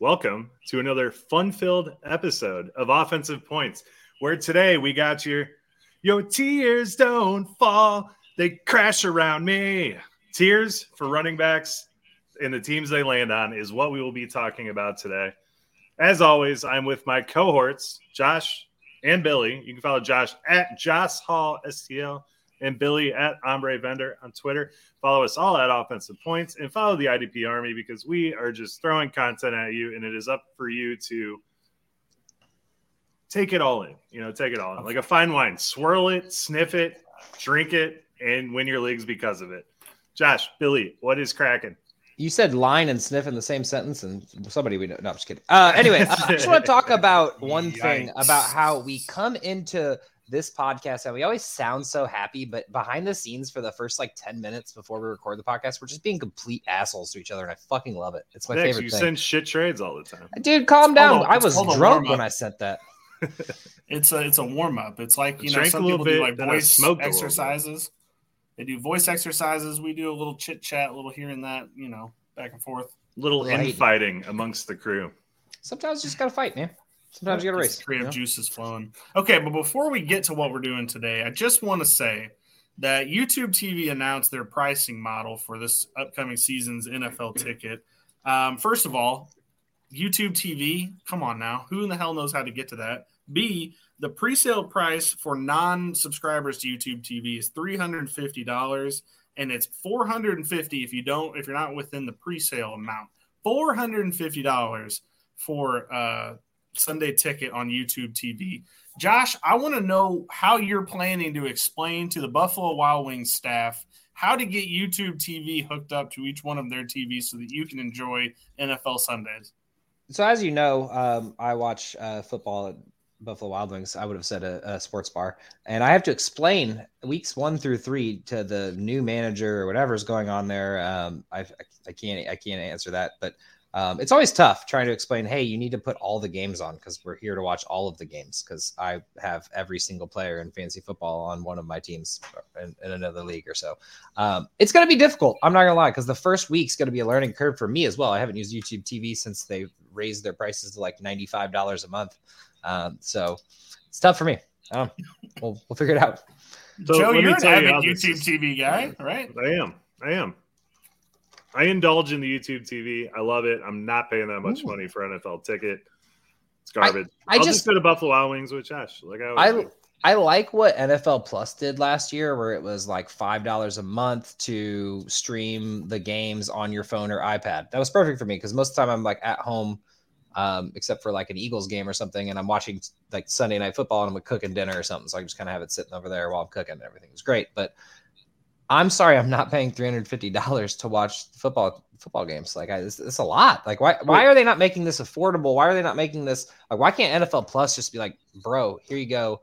Welcome to another fun filled episode of Offensive Points, where today we got your Your tears don't fall, they crash around me. Tiers for running backs and the teams they land on is what we will be talking about today. As always, I'm with my cohorts, Josh and Billy. You can follow Josh at Josh Hall STL and Billy at Ombre Vendor on Twitter. Follow us all at Offensive Points and follow the IDP Army because we are just throwing content at you, and it is up for you to take it all in. You know, take it all in like a fine wine. Swirl it, sniff it, drink it, and win your leagues because of it. Josh, Billy, what is cracking? You said line and sniff in the same sentence, and somebody we know. No, I'm just kidding. Uh, anyway, uh, I just want to talk about one thing about how we come into this podcast and we always sound so happy, but behind the scenes for the first like 10 minutes before we record the podcast, we're just being complete assholes to each other, and I fucking love it. It's my Next, favorite you thing. send shit trades all the time. Dude, calm It's down. called a- I it's was drunk when. I sent that. It's a it's a warm up. It's like you know Drink a some little people do bit, like voice smoked a little bit. exercises. They do voice exercises. We do a little chit chat, a little here and that, you know, back and forth. Little Right. infighting amongst the crew. Sometimes you just gotta fight, man. Sometimes you gotta race. Creative you know? juices flowing. Okay, but before we get to what we're doing today, I just want to say that YouTube TV announced their pricing model for this upcoming season's NFL ticket. Um, first of all, YouTube TV, come on now, who in the hell knows how to get to that? B, the pre-sale price for non-subscribers to YouTube TV is three hundred and fifty dollars, and it's four hundred and fifty if you don't if you're not within the pre-sale amount. Four hundred and fifty dollars for uh, Sunday ticket on YouTube TV. Josh, I want to know how you're planning to explain to the Buffalo Wild Wings staff how to get YouTube TV hooked up to each one of their TVs so that you can enjoy NFL Sundays. So as you know, um, I watch uh, football at Buffalo Wild Wings. I would have said a, a sports bar, and I have to explain weeks one through three to the new manager or whatever's going on there. Um, I, I can't I can't answer that, but um, it's always tough trying to explain. Hey, you need to put all the games on because we're here to watch all of the games. Because I have every single player in fantasy football on one of my teams in, in another league or so. Um, it's going to be difficult. I'm not going to lie because the first week's going to be a learning curve for me as well. I haven't used YouTube TV since they raised their prices to like $95 a month. Um, so it's tough for me. Um, we'll, we'll figure it out. So Joe, you're an tell you avid YouTube is- TV guy, right? I am. I am. I indulge in the YouTube TV. I love it. I'm not paying that much Ooh. money for NFL ticket. It's garbage. I I will just- just go to Buffalo Wild Wings with Josh. Like I I do. I like what NFL Plus did last year, where it was like five dollars a month to stream the games on your phone or iPad. That was perfect for me because most of the time I'm like at home, um, except for like an Eagles game or something, and I'm watching like Sunday night football and I'm cooking dinner or something. So I just kind of have it sitting over there while I'm cooking. And everything is great, but I'm sorry, I'm not paying three hundred fifty dollars to watch football football games. Like, I, it's, it's, a lot. Like, why why are they not making this affordable? Why are they not making this? Like, why can't NFL Plus just be like, bro, here you go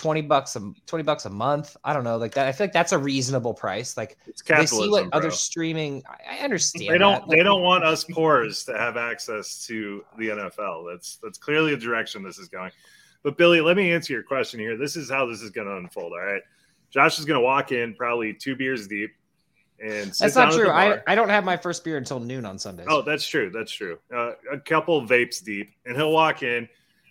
20 bucks a 20 bucks a month. I don't know, like that. I feel like that's a reasonable price. Like it's they see what bro. other streaming. I, understand. They don't. They don't want us poors to have access to the NFL. That's that's clearly the direction this is going. But Billy, let me answer your question here. This is how this is going to unfold. All right, Josh is going to walk in probably two beers deep, and that's not true. I I don't have my first beer until noon on Sundays. Oh, that's true. That's true. Uh, a couple vapes deep, and he'll walk in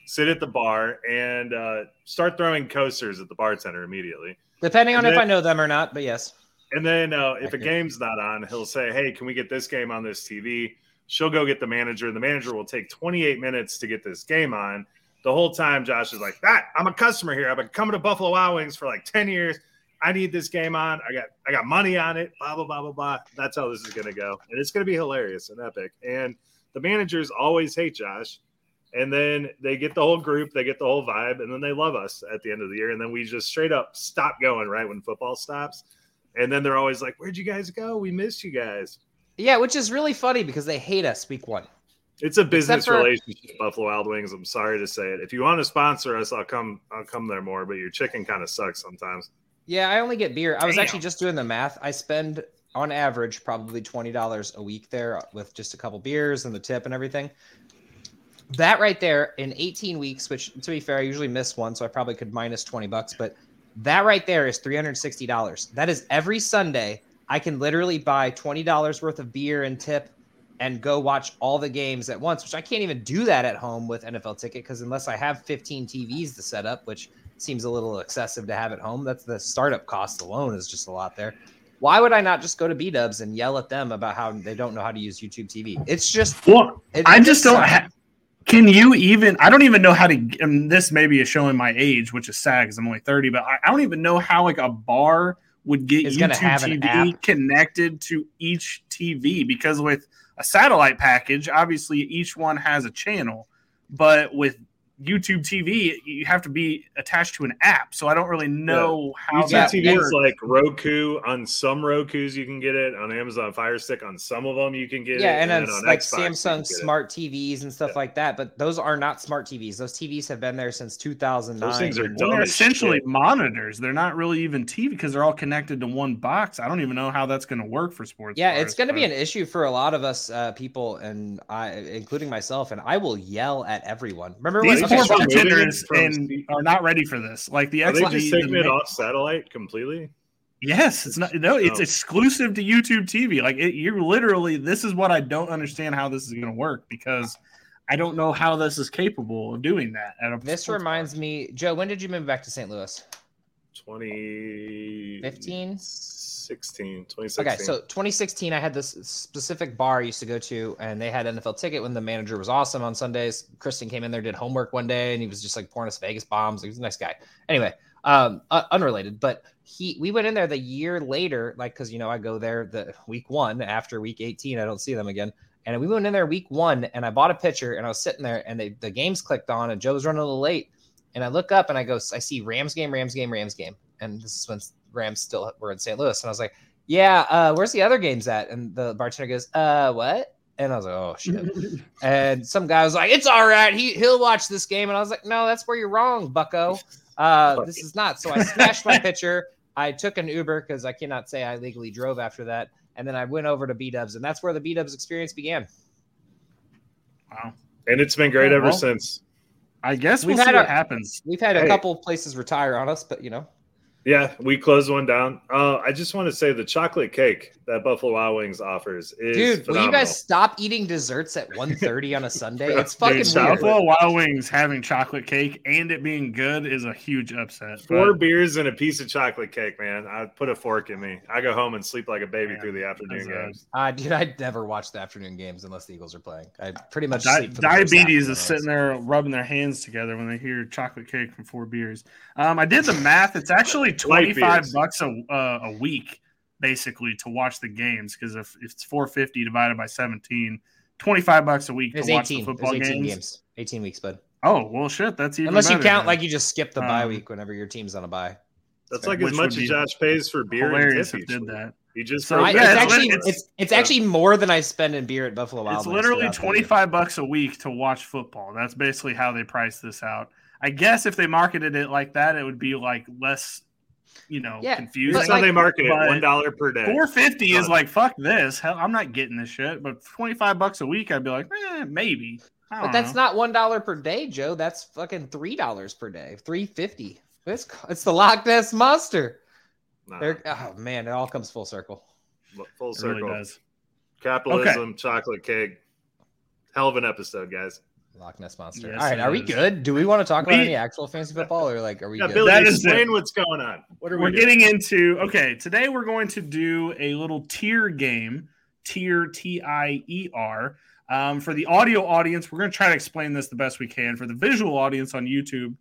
sit at the bar and uh, start throwing coasters at the bartender immediately. Depending on and if then, I know them or not, but yes. And then uh, if a game's not on, he'll say, "Hey, can we get this game on this TV?" She'll go get the manager, and the manager will take 28 minutes to get this game on. The whole time, Josh is like, "That I'm a customer here. I've been coming to Buffalo Wild Wings for like 10 years. I need this game on. I got I got money on it. Blah blah blah blah blah. That's how this is gonna go, and it's gonna be hilarious and epic. And the managers always hate Josh and then they get the whole group, they get the whole vibe, and then they love us at the end of the year. And then we just straight up stop going right when football stops. And then they're always like, Where'd you guys go? We missed you guys. Yeah, which is really funny because they hate us week one. It's a business for, relationship, Buffalo Wild Wings. I'm sorry to say it. If you want to sponsor us, I'll come I'll come there more, but your chicken kind of sucks sometimes. Yeah, I only get beer. I was Damn. actually just doing the math. I spend on average probably twenty dollars a week there with just a couple beers and the tip and everything that right there in 18 weeks, which to be fair, I usually miss one, so I probably could minus 20 bucks, but that right there is $360. That is every Sunday. I can literally buy $20 worth of beer and tip and go watch all the games at once, which I can't even do that at home with NFL ticket because unless I have 15 TVs to set up, which seems a little excessive to have at home, that's the startup cost alone is just a lot there. Why would I not just go to B Dubs and yell at them about how they don't know how to use YouTube TV? It's just well, it, I just don't have can you even? I don't even know how to. And this maybe is showing my age, which is sad because I'm only 30. But I, I, don't even know how like a bar would get is YouTube TV connected to each TV because with a satellite package, obviously each one has a channel, but with YouTube TV, you have to be attached to an app. So I don't really know yeah. how YouTube that TV works. is like Roku. On some Roku's, you can get it. On Amazon Fire Stick, on some of them, you can get yeah, it. and, and on like Xbox, Samsung smart it. TVs and stuff yeah. like that. But those are not smart TVs. Those TVs have been there since 2009. Those things are well, they're essentially shit. monitors. They're not really even TV because they're all connected to one box. I don't even know how that's going to work for sports. Yeah, it's going to be an issue for a lot of us uh, people, and I, including myself. And I will yell at everyone. Remember These poor bartenders and are not ready for this. Like the Are they just taking it off satellite completely? Yes, it's not. No, it's oh. exclusive to YouTube TV. Like it, you're literally. This is what I don't understand how this is going to work because I don't know how this is capable of doing that. this reminds me, Joe. When did you move back to St. Louis? 2015 16 2016. Okay, so 2016, I had this specific bar I used to go to, and they had NFL ticket when the manager was awesome on Sundays. Kristen came in there, did homework one day, and he was just like pouring us Vegas bombs. He was a nice guy. Anyway, um, uh, unrelated, but he we went in there the year later, like because you know I go there the week one after week 18, I don't see them again. And we went in there week one, and I bought a pitcher, and I was sitting there, and they, the games clicked on, and Joe was running a little late, and I look up and I go, I see Rams game, Rams game, Rams game, and this is when Rams still were in St. Louis. And I was like, yeah, uh, where's the other games at? And the bartender goes, uh, what? And I was like, oh shit. and some guy was like, it's all right. He he'll watch this game. And I was like, no, that's where you're wrong, Bucko. Uh, this is not. So I smashed my pitcher. I took an Uber because I cannot say I legally drove after that. And then I went over to B Dubs, and that's where the B Dubs experience began. Wow. And it's been great yeah, ever well, since. I guess we've we'll had a, happens. We've had a hey. couple places retire on us, but you know. Yeah, we closed one down. Uh, I just want to say the chocolate cake that Buffalo Wild Wings offers is Dude, will you guys stop eating desserts at 1.30 on a Sunday? It's fucking Dude, weird. Buffalo Wild Wings having chocolate cake and it being good is a huge upset. Four But beers and a piece of chocolate cake, man. I'd put a fork in me. I go home and sleep like a baby Yeah, through the afternoon games. Uh, dude, I'd never watch the afternoon games unless the Eagles are playing. I pretty much di- sleep for the first half diabetes is the sitting there rubbing their hands together when they hear chocolate cake from four beers. Um, I did the math. It's actually twenty five bucks a uh, a week basically to watch the games because if, if it's four fifty divided by 17, 25 bucks a week It's to watch 18. the It's football 18 games. games. 18 weeks, bud. Oh well, shit. That's even Unless you better count then. like you just skip the bye Um, week whenever your team's on a bye. That's fair. like as much as be Josh pays for beer and hilarious tip if each did that. He just So, I, throws- yeah, it's it's actually lit- it's, it's, actually more than I spend in beer at Buffalo Wild It's Wings literally throughout the year. twenty five bucks a week to watch football. That's basically how they price this out. I guess if they marketed it like that, it would be like less, you know, Yeah, confusing. That's how like- they market it. One dollar per day. Four fifty is like fuck this. Hell, I'm not getting this shit. But twenty five bucks a week, I'd be like, eh, maybe. But that's know. not one dollar per day, Joe. That's fucking three dollars per day. Three fifty. It's it's the Loch Ness monster. Nah, oh man, it all comes full circle. full It really circle. does. Capitalism, chocolate cake. Hell of an episode, guys. Loch Ness monster. Yes, all right, it are we good? Do we want to talk about We- any actual fantasy football, or like, are we Yeah, good? Billy, That is explain it. what's going on. What are we We're doing? getting into okay. Today we're going to do a little tier game, tier T I E R. Um, for the audio audience, we're going to try to explain this the best we can. For the visual audience on YouTube,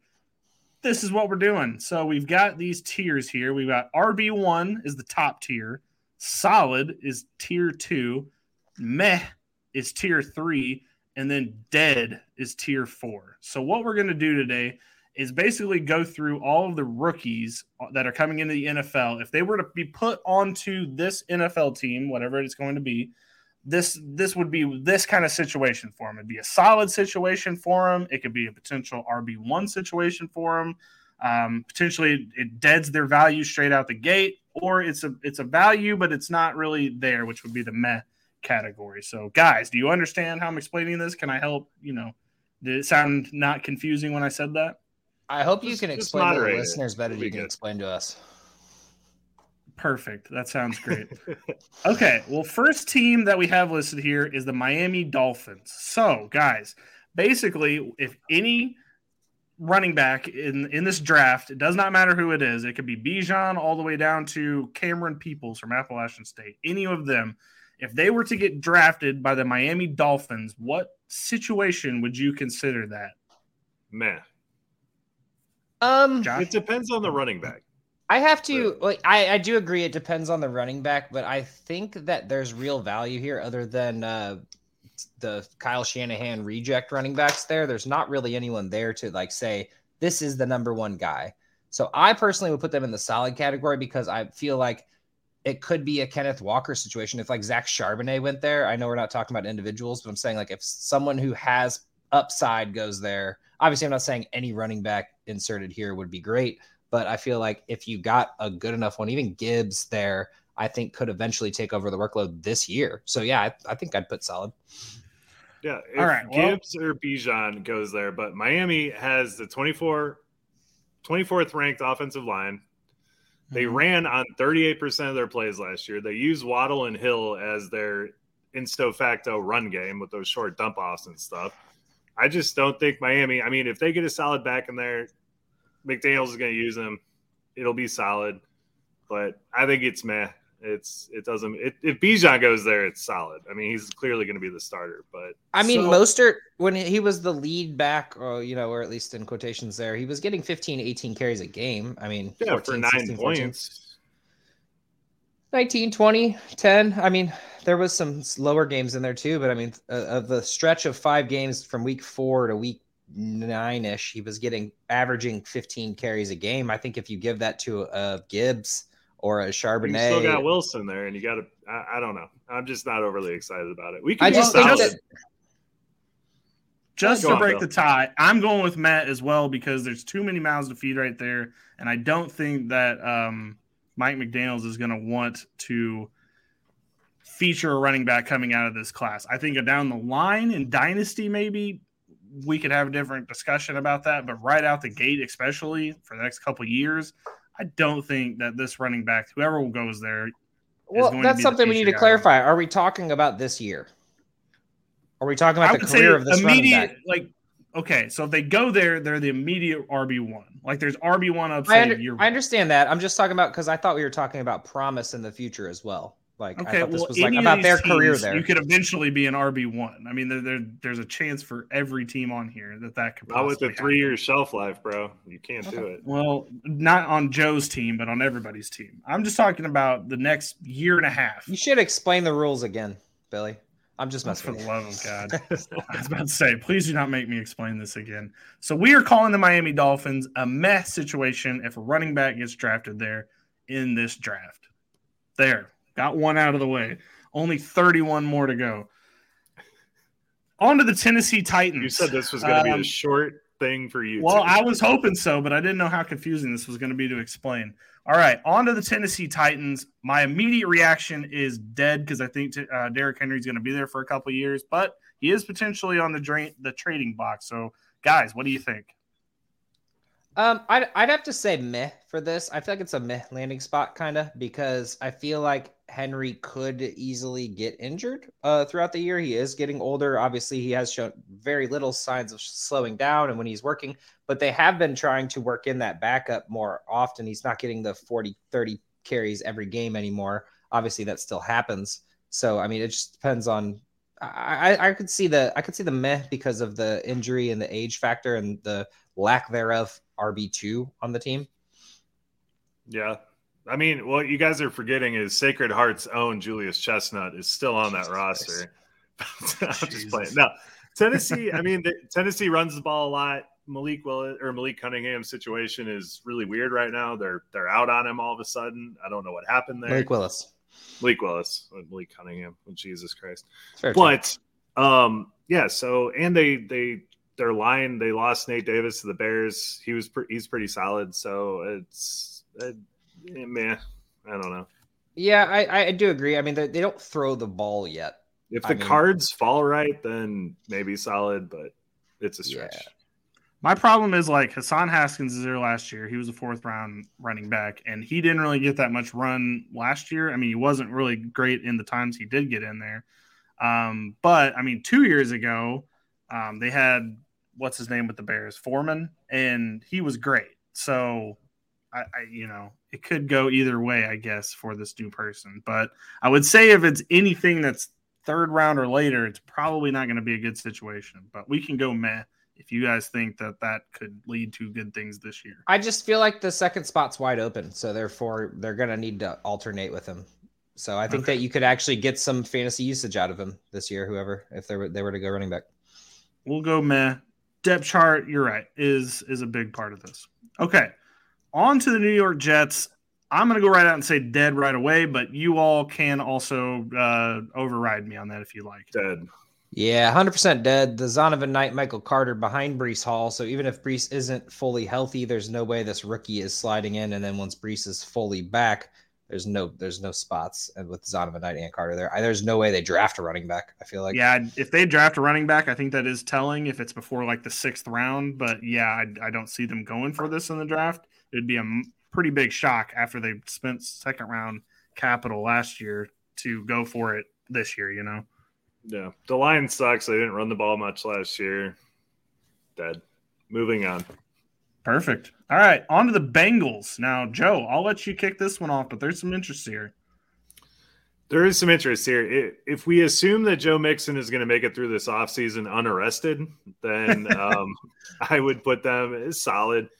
this is what we're doing. So we've got these tiers here. We've got RB one is the top tier, solid is tier two, meh is tier three, and then dead is tier four. So what we're going to do today is basically go through all of the rookies that are coming into the NFL. If they were to be put onto this NFL team, whatever it's going to be, this this would be this kind of situation for them. It'd be a solid situation for them. It could be a potential RB one situation for them. Um, potentially, it deads their value straight out the gate, or it's a it's a value, but it's not really there, which would be the meh category. So, guys, do you understand how I'm explaining this? Can I help? You know, did it sound not confusing when I said that? I hope you can explain to the listeners better than you can good. explain to us. Perfect. That sounds great. okay. Well, first team that we have listed here is the Miami Dolphins. So, guys, basically, if any running back in in this draft, it does not matter who it is. It could be Bijan all the way down to Camerun Peoples from Appalachian State. Any of them, if they were to get drafted by the Miami Dolphins, what situation would you consider that? Man, Um, Josh? it depends on the running back. I have to like I, I do agree it depends on the running back, but I think that there's real value here other than uh the Kyle Shanahan reject running backs there. There's not really anyone there to like say this is the number one guy. So I personally would put them in the solid category because I feel like it could be a Kenneth Walker situation. If like Zach Charbonnet went there, I know we're not talking about individuals, but I'm saying like if someone who has upside goes there, obviously I'm not saying any running back inserted here would be great, but I feel like if you got a good enough one, even Gibbs there, I think could eventually take over the workload this year. So yeah, I, I think I'd put solid. Yeah. If All right, well- Gibbs or Bijan goes there, but Miami has the 24, 24th ranked offensive line. They Mhm. ran on 38% of their plays last year. They use Waddle and Hill as their insto facto run game with those short dump offs and stuff. I just don't think Miami, I mean, if they get a solid back in there, McDaniels is going to use them. It'll be solid, but I think it's meh. It's it doesn't. It, if Bijan goes there, it's solid. I mean, he's clearly going to be the starter, but I mean, So- Mostert, when he was the lead back, or, you know, or at least in quotations there, he was getting 15, 18 carries a game. I mean, yeah, 14, for nine 16, 14. points. 19, 20, 10. I mean, there was some lower games in there too, but I mean, uh, of the stretch of five games from week four to week nine ish, he was getting averaging 15 carries a game. I think if you give that to a Gibbs or a Charbonnet. You still got Wilson there, and you got to. I, I don't know. I'm just not overly excited about it. We can I just think solid. that Just to on, break Bill. the tie, I'm going with Matt as well because there's too many mouths to feed right there, and I don't think that um, Mike McDaniel's is going to want to feature a running back coming out of this class. I think down the line in Dynasty, maybe we could have a different discussion about that, but right out the gate, especially for the next couple years, I don't think that this running back, whoever goes there, well, that's something we need to clarify. Are we talking about this year? Are we talking about the career of this immediate, Like, okay, so if they go there, they're the immediate RB one. Like, there's RB one upside. I, under, I understand that. I'm just talking about because I thought we were talking about promise in the future as well. Like, okay, I thought well, this was like about their teams, career there. You could eventually be an RB one. I mean, there, there, there's a chance for every team on here that that could. Not with a three year shelf life, bro. You can't okay. do it. Well, not on Joe's team, but on everybody's team. I'm just talking about the next year and a half. You should explain the rules again, Billy. I'm just messing. For the love of God, I was about to say, please do not make me explain this again. So we are calling the Miami Dolphins a mess situation if a running back gets drafted there in this draft. There, got one out of the way. Only 31 more to go. On to the Tennessee Titans. You said this was going to um, be a short thing for you. Well, too. I was hoping so, but I didn't know how confusing this was going to be to explain. All right, on to the Tennessee Titans. My immediate reaction is dead because I think uh, Derrick Henry's going to be there for a couple years, but he is potentially on the drain, the trading box. So, guys, what do you think? Um, I'd, I'd have to say meh for this. I feel like it's a meh landing spot, kind of, because I feel like Henry could easily get injured uh, throughout the year. He is getting older. Obviously, he has shown very little signs of slowing down, and when he's working, but they have been trying to work in that backup more often. He's not getting the 40, 30 carries every game anymore. Obviously, that still happens. So, I mean, it just depends on. I, I could see the I could see the meh because of the injury and the age factor and the lack thereof RB two on the team. Yeah, I mean, what you guys are forgetting is Sacred Heart's own Julius Chestnut is still on Jesus that roster. I'm just playing. No, Tennessee. I mean, the, Tennessee runs the ball a lot. Malik Will or Malik Cunningham's situation is really weird right now. They're they're out on him all of a sudden. I don't know what happened there. Malik Willis. Malik Willis. Malik Cunningham. Oh, Jesus Christ. But um yeah, so and they they their line they lost Nate Davis to the Bears. He was pre- he's pretty solid. So it's uh, man, I don't know. Yeah, I, I do agree. I mean, they, they don't throw the ball yet. If the I mean, cards fall right, then maybe solid, but it's a stretch. Yeah. My problem is like Hassan Haskins is there last year. He was a fourth round running back, and he didn't really get that much run last year. I mean, he wasn't really great in the times he did get in there. Um, but I mean, two years ago, um, they had what's his name with the Bears, Foreman, and he was great. So, I, I, you know, it could go either way, I guess, for this new person. But I would say if it's anything that's third round or later, it's probably not going to be a good situation. But we can go meh if you guys think that that could lead to good things this year. I just feel like the second spot's wide open, so therefore they're going to need to alternate with him. So I think okay. that you could actually get some fantasy usage out of him this year, whoever, if they were they were to go running back. We'll go meh. Depth chart, you're right, is is a big part of this. Okay, on to the New York Jets. I'm going to go right out and say dead right away, but you all can also uh, override me on that if you like. Dead. Yeah, 100% dead. The Zonovan Knight, Michael Carter behind Breece Hall. So even if Breece isn't fully healthy, there's no way this rookie is sliding in. And then once Breece is fully back, there's no there's no spots and with Zonovan Knight and Carter there. I, there's no way they draft a running back. I feel like yeah, if they draft a running back, I think that is telling if it's before like the sixth round. But yeah, I, I don't see them going for this in the draft. It'd be a pretty big shock after they spent second round capital last year to go for it this year. You know. Yeah, the line sucks. They didn't run the ball much last year. Dead. Moving on. Perfect. All right, on to the Bengals. Now, Joe, I'll let you kick this one off, but there's some interest here. There is some interest here. If we assume that Joe Mixon is going to make it through this offseason unarrested, then um, I would put them as solid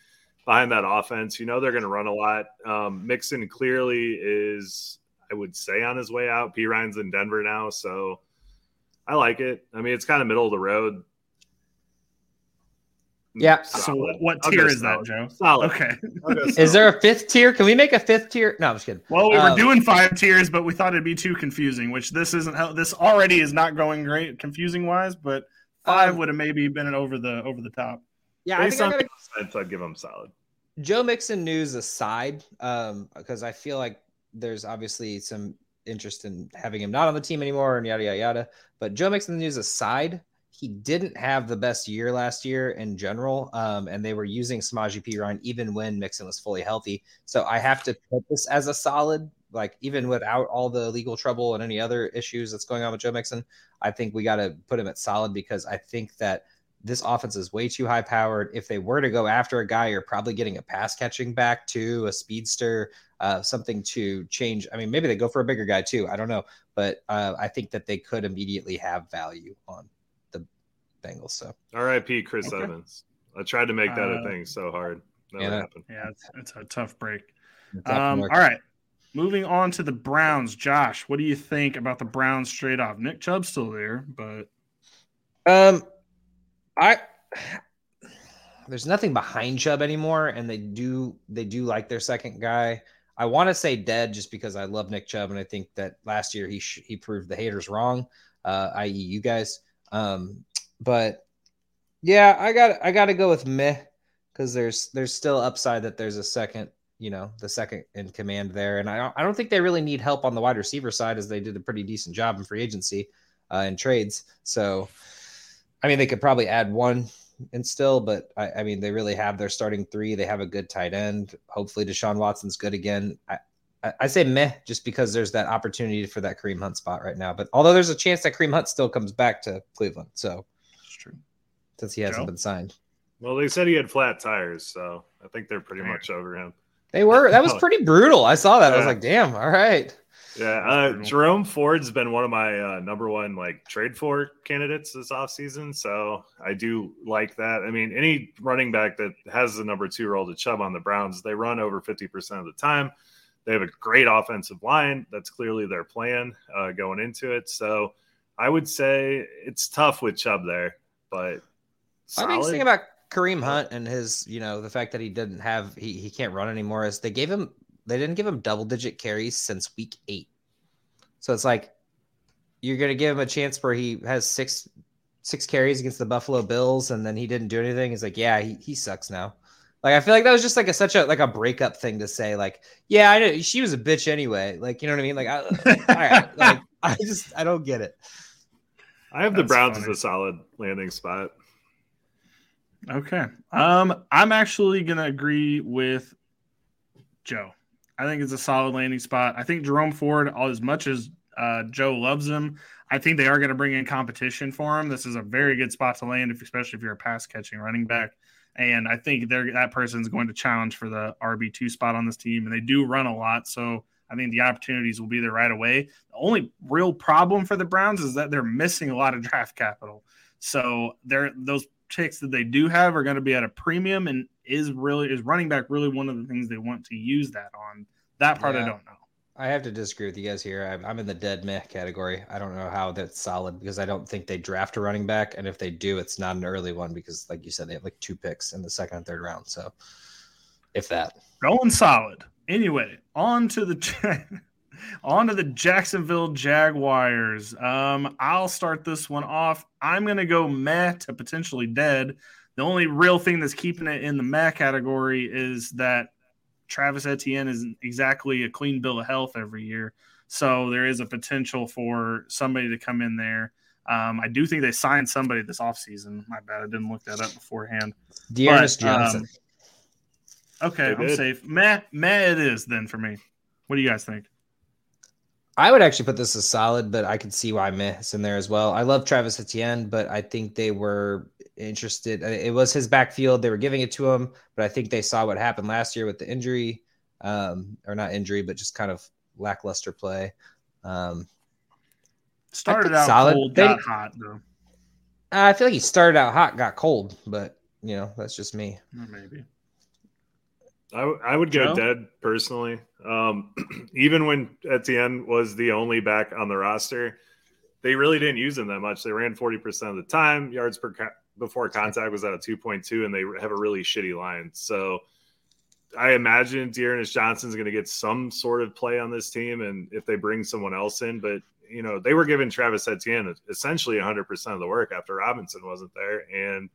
behind that offense. You know, they're going to run a lot. Um, Mixon clearly is, I would say, on his way out. Perine's in Denver now. So I like it. I mean, it's kind of middle of the road. Yeah. So what tier is that, Joe? Solid. Okay. is there a fifth tier? Can we make a fifth tier? No, I'm just kidding. Well, we were um, doing five tiers, but we thought it'd be too confusing. Which this isn't. How, this already is not going great, confusing wise. But five um, would have maybe been over the over the top. Yeah, Based I think I gotta, I'd give them solid. Joe Mixon news aside, um, because I feel like there's obviously some interest in having him not on the team anymore and yada yada yada. But Joe Mixon news aside, he didn't have the best year last year in general, um, and they were using Samaje Perine even when Mixon was fully healthy. So I have to put this as a solid, like even without all the legal trouble and any other issues that's going on with Joe Mixon. I think we got to put him at solid because I think that this offense is way too high powered. If they were to go after a guy, you're probably getting a pass catching back to a speedster, uh, something to change. I mean, maybe they go for a bigger guy too. I don't know, but uh, I think that they could immediately have value on Bengals. So R.I.P. Chris okay. Evans. I tried to make that uh, a thing so hard. Never yeah, happened. Yeah, it's, it's a tough break. Um, all right. Moving on to the Browns, Josh, what do you think about the Browns straight off? Nick Chubb's still there, but um, I there's nothing behind Chubb anymore, and they do they do like their second guy. I want to say dead just because I love Nick Chubb, and I think that last year he sh- he proved the haters wrong, uh, i.e., you guys. Um, but yeah, I got I got to go with meh because there's there's still upside that there's a second, you know, the second in command there, and I don't I don't think they really need help on the wide receiver side as they did a pretty decent job in free agency uh, trades. So, I mean, they could probably add one and still, but I, I mean, they really have their starting three. They have a good tight end. Hopefully, Deshaun Watson's good again. I, I say meh just because there's that opportunity for that Kareem Hunt spot right now. But although there's a chance that Kareem Hunt still comes back to Cleveland, so since he hasn't Joe? been signed. Well, they said he had flat tires, so I think they're pretty much over him. They were. That was pretty brutal. I saw that. Yeah. I was like, damn. All right. Yeah, uh, Jerome Ford's been one of my uh, number one like trade for candidates this offseason. So I do like that. I mean, any running back that has the number two role to Chubb on the Browns, they run over 50% of the time. They have a great offensive line. That's clearly their plan uh, going into it. So I would say it's tough with Chubb there, but Solid. I think thing about Kareem Hunt and his, you know, the fact that he didn't have he he can't run anymore is they gave him they didn't give him double digit carries since week eight. So it's like you're gonna give him a chance where he has six six carries against the Buffalo Bills and then he didn't do anything. He's like, yeah, he, he sucks now. Like I feel like that was just like a such a like a breakup thing to say. Like, yeah, I know she was a bitch anyway. Like, you know what I mean? Like, I, all right, like I just I don't get it. I have That's the Browns funny. as a solid landing spot. Okay. Um, I'm actually gonna agree with Joe. I think it's a solid landing spot. I think Jerome Ford, as much as uh, Joe loves him, I think they are going to bring in competition for him. This is a very good spot to land, if, especially if you're a pass catching running back. And I think they're, that person's going to challenge for the RB two spot on this team, and they do run a lot, so I think the opportunities will be there right away. The only real problem for the Browns is that they're missing a lot of draft capital. So they're those picks that they do have are going to be at a premium and is really is running back really one of the things they want to use that on. That part yeah. i don't know. I have to disagree with you guys here. I'm, I'm in the dead meh category. I don't know how that's solid because i don't think they draft a running back. And if they do it's not an early one because like you said they have like two picks in the second and third round. So if that. Going solid anyway on to the On to the Jacksonville Jaguars. Um, I'll start this one off. I'm going to go meh to potentially dead. The only real thing that's keeping it in the meh category is that Travis Etienne isn't exactly a clean bill of health every year. So there is a potential for somebody to come in there. Um, I do think they signed somebody this offseason. My bad. I didn't look that up beforehand. D'Ernest Johnson. Um, okay, I'm safe. Meh, meh it is then for me. What do you guys think? I would actually put this as solid, but I can see why Meh's in there as well. I love Travis Etienne, but I think they were interested. It was his backfield. They were giving it to him, but I think they saw what happened last year with the injury, um, or not injury, but just kind of lackluster play. Um, started out solid. cold, they, got hot though. I feel like he started out hot, got cold, but you know that's just me. Maybe. I, I would go Joe? dead personally. Um, even when Etienne was the only back on the roster, they really didn't use him that much. They ran 40% of the time. Yards per co- before contact was at a 2.2, and they have a really shitty line. So I imagine D'Ernest Johnson's going to get some sort of play on this team, and if they bring someone else in, but you know they were giving Travis Etienne essentially 100% of the work after Robinson wasn't there, and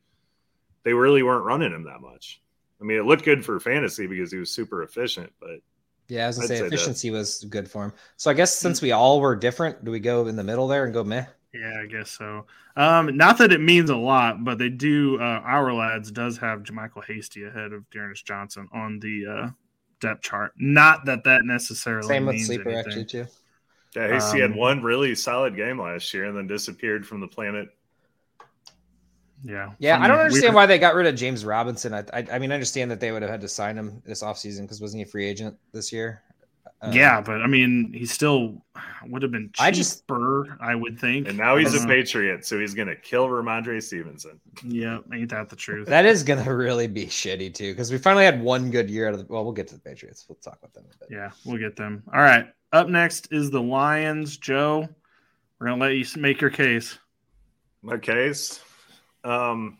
they really weren't running him that much. I mean, it looked good for fantasy because he was super efficient, but yeah, I was gonna say, say, efficiency that. was good for him. So I guess since we all were different, do we go in the middle there and go meh? Yeah, I guess so. Um, not that it means a lot, but they do. Uh, Ourlads does have JaMycal Hasty ahead of D'Ernest Johnson on the uh, depth chart. Not that that necessarily Same with sleeper anything. actually too. Yeah, Hasty had Um, one really solid game last year and then disappeared from the planet. Yeah, Yeah, I, mean, don't understand could- why they got rid of James Robinson. I, I, I mean, I understand that they would have had to sign him this offseason because wasn't he a free agent this year? Um, yeah, but I mean, he still would have been cheaper. I just- I would think. And now he's a Uh, Patriot, so he's going to kill Rhamondre Stevenson. Yeah, ain't that the truth? that is gonna really be shitty too because we finally had one good year out of the. Well, we'll get to the Patriots. We'll talk about them a bit. Yeah, we'll get them. All right. Up next is the Lions. Joe, we're gonna let you make your case. My case. Um,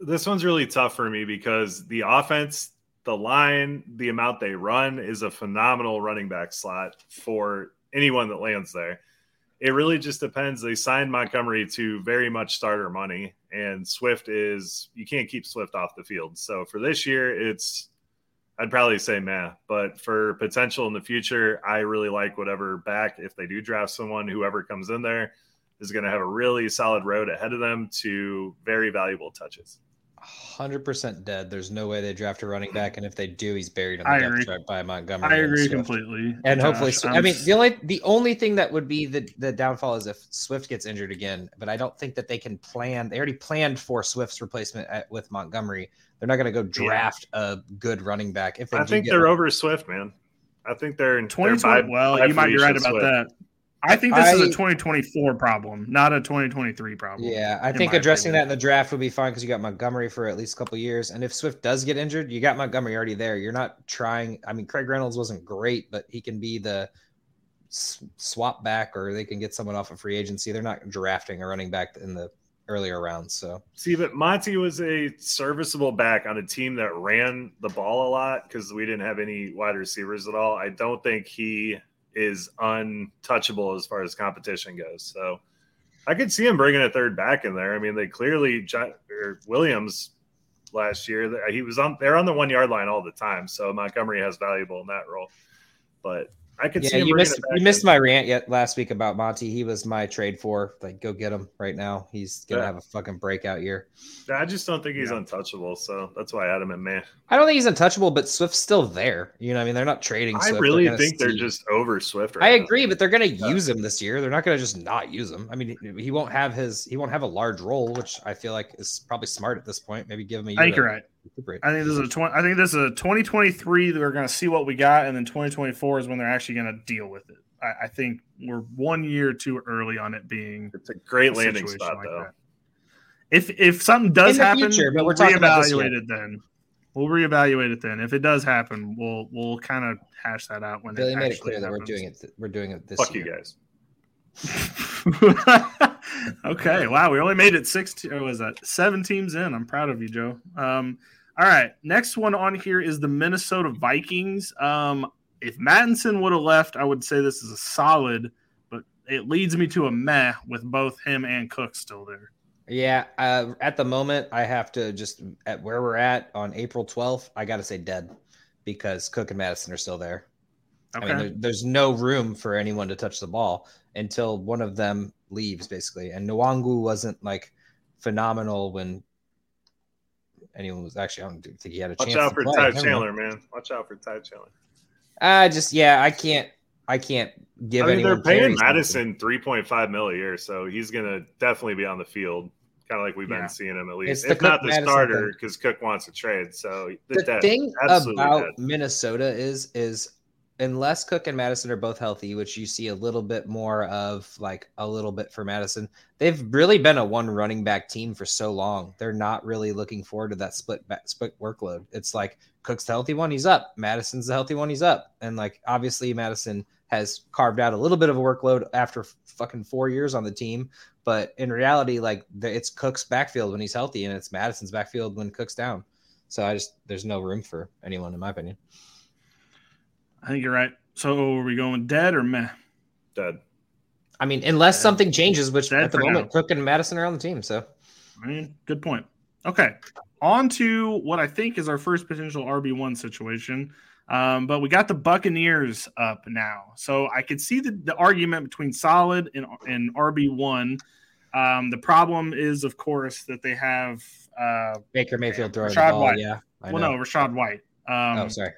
this one's really tough for me because the offense, the line, the amount they run is a phenomenal running back slot for anyone that lands there. It really just depends. They signed Montgomery to very much starter money, and Swift is you can't keep Swift off the field. So for this year, it's I'd probably say meh. But for potential in the future, I really like whatever back if they do draft someone, whoever comes in there is going to have a really solid road ahead of them to very valuable touches. Hundred percent dead. There's no way they draft a running back, and if they do, he's buried on the I depth agree. chart by Montgomery. I agree Swift. completely. And hopefully, Josh, Swi- I'm I mean, the only the only thing that would be the the downfall is if Swift gets injured again. But I don't think that they can plan. They already planned for Swift's replacement at, with Montgomery. They're not going to go draft a good running back if they I do think get they're one. over Swift, man. I think they're in 2020. Well, you might be right about that. I think this is a 2024 problem, not a 2023 problem. Yeah, I think my addressing that in the draft would be fine because you got Montgomery for at least a couple years, and if Swift does get injured, you got Montgomery already there. You're not trying. I mean, Craig Reynolds wasn't great, but he can be the swap back, or they can get someone off of free agency. They're not drafting a running back in the earlier rounds, so See, but Monty was a serviceable back on a team that ran the ball a lot because we didn't have any wide receivers at all. I don't think he is untouchable as far as competition goes. So I could see him bringing a third back in there. I mean, they clearly Jo- or Williams last year he was on they're on the one yard line all the time. So Montgomery has valuable in that role, but I could see yeah, him you missed you missed my rant yet last week about Monty. He was my trade for. Like, go get him right now. He's gonna Yeah. have a fucking breakout year. I just don't think he's Yeah. untouchable. So that's why I had him in man. I don't think he's untouchable, but Swift's still there. You know, what I mean, they're not trading. I Swift. They're really gonna think they're see- just over Swift I right now. agree, but they're to use him this year. They're not to just not use him. I mean, he won't have his he won't have a large role, which I feel like is probably smart at this point. Maybe give him a. I think you're right. Recuperate. I think this is a 20, I think this is a 2023 that we're going to see what we got, and then 2024 is when they're actually going to deal with it. I, I think we're one year too early on it being It's a great a landing spot, like though. that. If if something does happen, future, but we'll we're talking about this reevaluate it then. We'll reevaluate it then. If it does happen, we'll we'll kind of hash that out when Billy it made it actually clear that we're doing it. We're doing it this Fuck year. you guys. okay. Wow. We only made it six. Te- or was that seven teams in? I'm proud of you, Joe. Um, all right. Next one on here is the Minnesota Vikings. Um, if Mattison would have left, I would say this is a solid, but it leads me to a meh with both him and Cook still there. Yeah, uh, at the moment, I have to just at where we're at on April 12th, I got to say dead because Cook and Mattison are still there. Okay. I mean, there, there's no room for anyone to touch the ball until one of them leaves, basically. And Nwangwu wasn't like phenomenal when anyone was actually. I don't think he had a Watch chance. Watch out to for. Ty. Chandler, man. Watch out for Ty Chandler. I just, yeah, I can't, I can't give. I mean, they're paying. Mattison three point five mil a year, so he's gonna definitely be on the field, kind of like we've Yeah. been seeing him at It's least, the if not the Mattison starter, because Cook wants a trade. So the thing about dead. Minnesota is is unless Cook and Mattison are both healthy, which you see a little bit more of like a little bit for Mattison, they've really been a one running back team for so long. They're not really looking forward to that split back, split workload. It's like Cook's the healthy one, he's up. Mattison's the healthy one, he's up. And like obviously Mattison has carved out a little bit of a workload after fucking four years on the team. But in reality, like it's Cook's backfield when he's healthy, and it's Mattison's backfield when Cook's down. So I just there's no room for anyone in my opinion. I think you're right. So are we going dead or meh? Dead. I mean, unless Yeah. something changes, which Dead at the moment now. Cook and Mattison are on the team. So I mean, good point. Okay. On to what I think is our first potential RB1 situation. Um, but we got the Buccaneers up now, so I could see the, the argument between solid and, and RB one. Um, the problem is, of course, that they have uh, Baker Mayfield throwing Rachaad the ball. White. Yeah, I well, know. no, Rachaad White. Um, oh, sorry.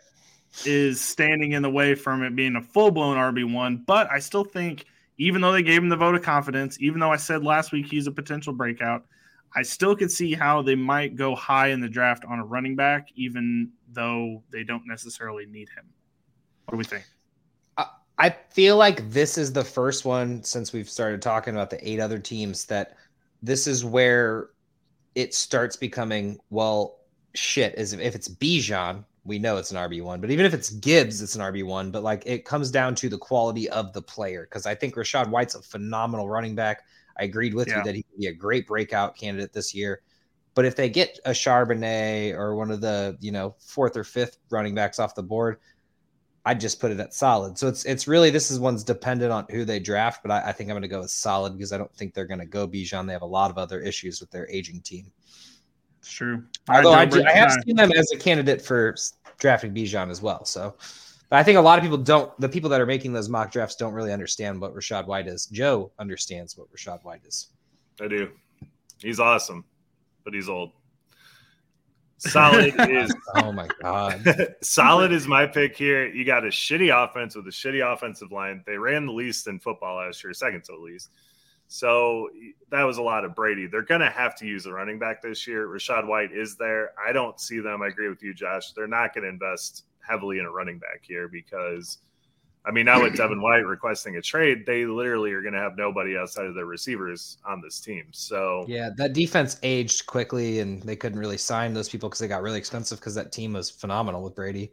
Is standing in the way from it being a full blown RB one. But I still think, even though they gave him the vote of confidence, even though I said last week he's a potential breakout, I still could see how they might go high in the draft on a running back, even though they don't necessarily need him. What do we think? I feel like this is the first one since we've started talking about the eight other teams that this is where it starts becoming well shit is if it's Bijan, we know it's an RB1, but even if it's Gibbs, it's an RB1, but like it comes down to the quality of the player cuz I think Rachaad White's a phenomenal running back. I agreed with Yeah. you that he could be a great breakout candidate this year. But if they get a Charbonnet or one of the, you know, fourth or fifth running backs off the board, I'd just put it at solid. So it's it's really this is one's dependent on who they draft, but I, I think I'm going to go with solid because I don't think they're going to go Bijan. They have a lot of other issues with their aging team. It's true. Although I, do, I have uh, seen them as a candidate for drafting Bijan as well. So, but I think a lot of people don't. The people that are making those mock drafts don't really understand what Rachaad White is. Joe understands what Rachaad White is. I do. He's awesome, but he's old. Solid is Oh my god! solid is my pick here. You got a shitty offense with a shitty offensive line. They ran the least in football last year, second to the least. So that was a lot of Brady. They're going to have to use a running back this year. Rachaad White is there. I don't see them. I agree with you, Josh. They're not going to invest heavily in a running back here because, I mean, now with Devin White requesting a trade, they literally are going to have nobody outside of their receivers on this team. So Yeah, that defense aged quickly, and they couldn't really sign those people because they got really expensive because that team was phenomenal with Brady.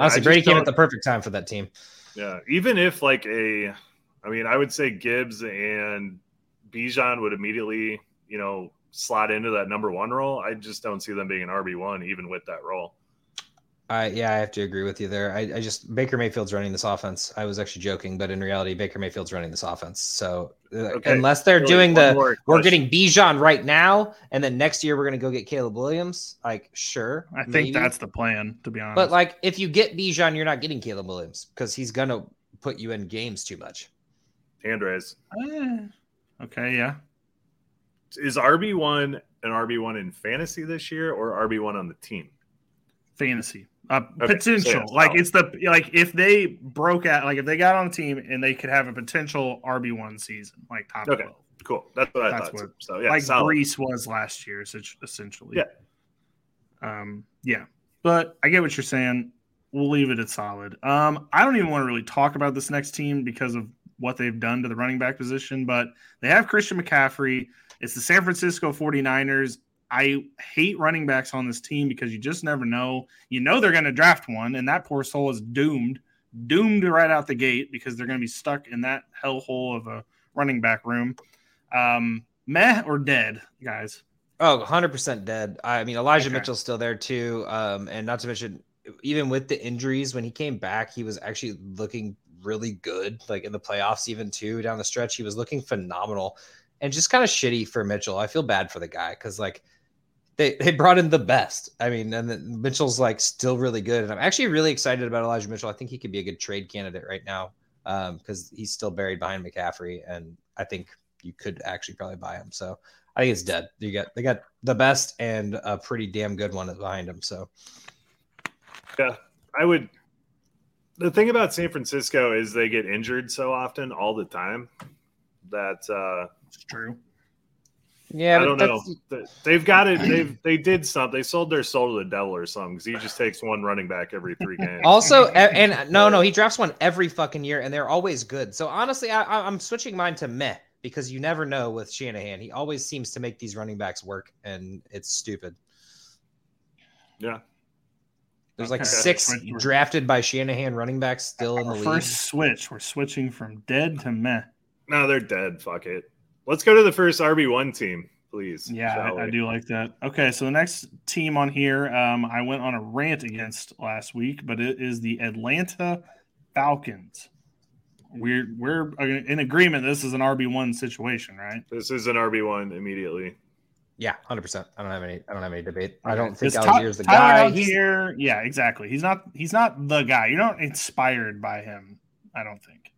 Honestly, Brady came at the perfect time for that team. Yeah, even if like a, I mean, I would say Gibbs and Bijan would immediately, you know, slot into that number one role. I just don't see them being an RB one, even with that role. I yeah, I have to agree with you there. I, I just Baker Mayfield's running this offense. I was actually joking, but in reality, Baker Mayfield's running this offense. So uh, Okay, unless they're Really, doing the we're getting Bijan right now, and then next year we're gonna go get Caleb Williams, like sure, I think maybe. that's the plan, to be honest. But like, if you get Bijan, you're not getting Caleb Williams because he's gonna put you in games too much. Andres Eh, okay, yeah. is RB one an RB one in fantasy this year or RB one on the team? fantasy uh, Okay, potential so yeah, like solid. it's the like if they broke out like if they got on the team and they could have a potential rb1 season like top Okay, 12 Cool. That's what I That's thought. what- So yeah, like solid. Breece was last year essentially Yeah. um yeah but i get what you're saying we'll leave it at solid um i don't even want to really talk about this next team because of what they've done to the running back position but they have christian mccaffrey it's the san francisco 49ers I hate running backs on this team because you just never know. You know they're going to draft one, and that poor soul is doomed, doomed right out the gate because they're going to be stuck in that hellhole of a running back room. Um, meh or dead, guys. Oh, 100% dead. I mean, Elijah Okay. Mitchell's still there too. Um, and not to mention, even with the injuries, when he came back, he was actually looking really good, like in the playoffs, even too, down the stretch. He was looking phenomenal and just kind of shitty for Mitchell. I feel bad for the guy because, like, they, they brought in the best. I mean, and then Mitchell's like still really good. And I'm actually really excited about Elijah Mitchell. I think he could be a good trade candidate right now um, because he's still buried behind McCaffrey. And I think you could actually probably buy him. So I think it's dead. You got they got the best and a pretty damn good one behind him. So Yeah, I would. The thing about San Francisco is they get injured so often, all the time, that uh, It's true. yeah, I don't know. They've got it. They've they did something. They sold their soul to the devil or something because he just takes one running back every three games. Also, and no, no, he drafts one every fucking year, and they're always good. So honestly, I, I- I'm switching mine to meh because you never know with Shanahan. He always seems to make these running backs work, and it's stupid. Yeah, There's like Okay. six We're- we're- drafted by Shanahan running backs still in the league. first switch, we're switching from dead to meh. no, they're dead. Fuck it. Let's go to the first RB one team, please. Yeah, I, I do like that. Okay, so the next team on here, um, I went on a rant against last week, but it is the Atlanta Falcons. We're we're in agreement. This is an RB one situation, right? This is an RB one immediately. Yeah, hundred percent. I don't have any. I don't have any debate. I don't think Because Allgeier's the Tyler guy. Allgeier, yeah, exactly. He's not. He's not the guy. You're not inspired by him. I don't think.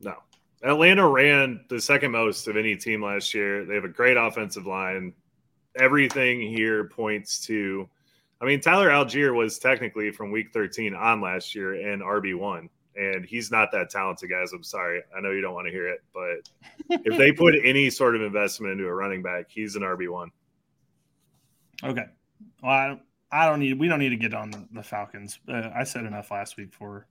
No. Atlanta ran the second most of any team last year. They have a great offensive line. Everything here points to I mean, Tyler Allgeier was technically from week 13 on last year and RB1. And he's not that talented, guys. I'm sorry. I know you don't want to hear it, but if they put any sort of investment into a running back, he's an RB1. Okay. Well, I don't, I don't need. We don't need to get on the, the Falcons. Uh, I said enough last week for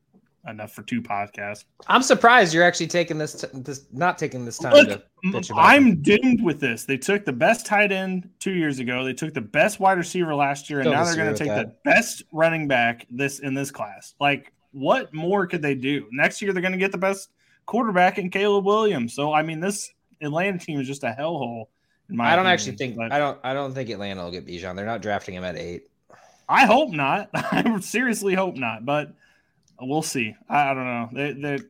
enough for two podcasts. I'm surprised you're actually taking this. T- this not taking this time Look, to M- bitch about. I'm doomed with this. They took the best tight end two years ago. They took the best wide receiver last year, and Don't now they're going to take with the best running back this in this class. Like, what more could they do? Next year, they're going to get the best quarterback in Caleb Williams. So, I mean, this Atlanta team is just a hellhole. In my I don't opinion. actually think. I don't. I don't think Atlanta will get Bijan. They're not drafting him at eight. I hope not. I seriously hope not. But we'll see. I, I don't know. They, they,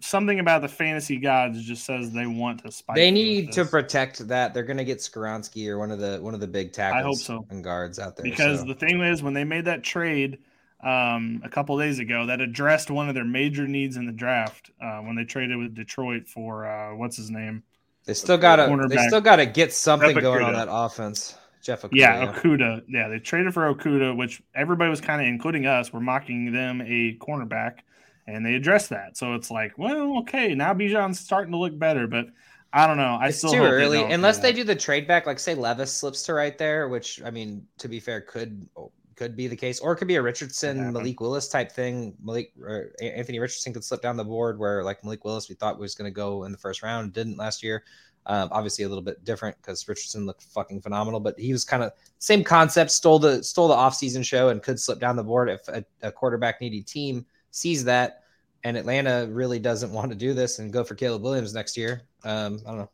something about the fantasy gods just says they want to spike. They need to protect that. They're going to get Skoronski or one of the one of the big tackles. I hope so. And guards out there because so. the thing is when they made that trade um, a couple days ago that addressed one of their major needs in the draft uh, when they traded with Detroit for uh, what's his name? they still got to. They still got to get something Jeff going on that offense. Jeff Okudah. Yeah, Okudah. Yeah, they traded for Okudah, which everybody was kind of, including us, were mocking them a cornerback, and they addressed that. So it's like, well, okay, now Bijan's starting to look better, but I don't know. I it's still too hope early don't unless they do the trade back. Like say Levis slips to right there, which I mean, to be fair, could could be the case, or it could be a Richardson. Malik Willis type thing. Malik or Anthony Richardson could slip down the board where like Malik Willis, we thought was going to go in the first round, didn't last year. Um, obviously, a little bit different because Richardson looked fucking phenomenal, but he was kind of same concept. Stole the stole the offseason show and could slip down the board if a, a quarterback needy team sees that. And Atlanta really doesn't want to do this and go for Caleb Williams next year. Um, I don't know.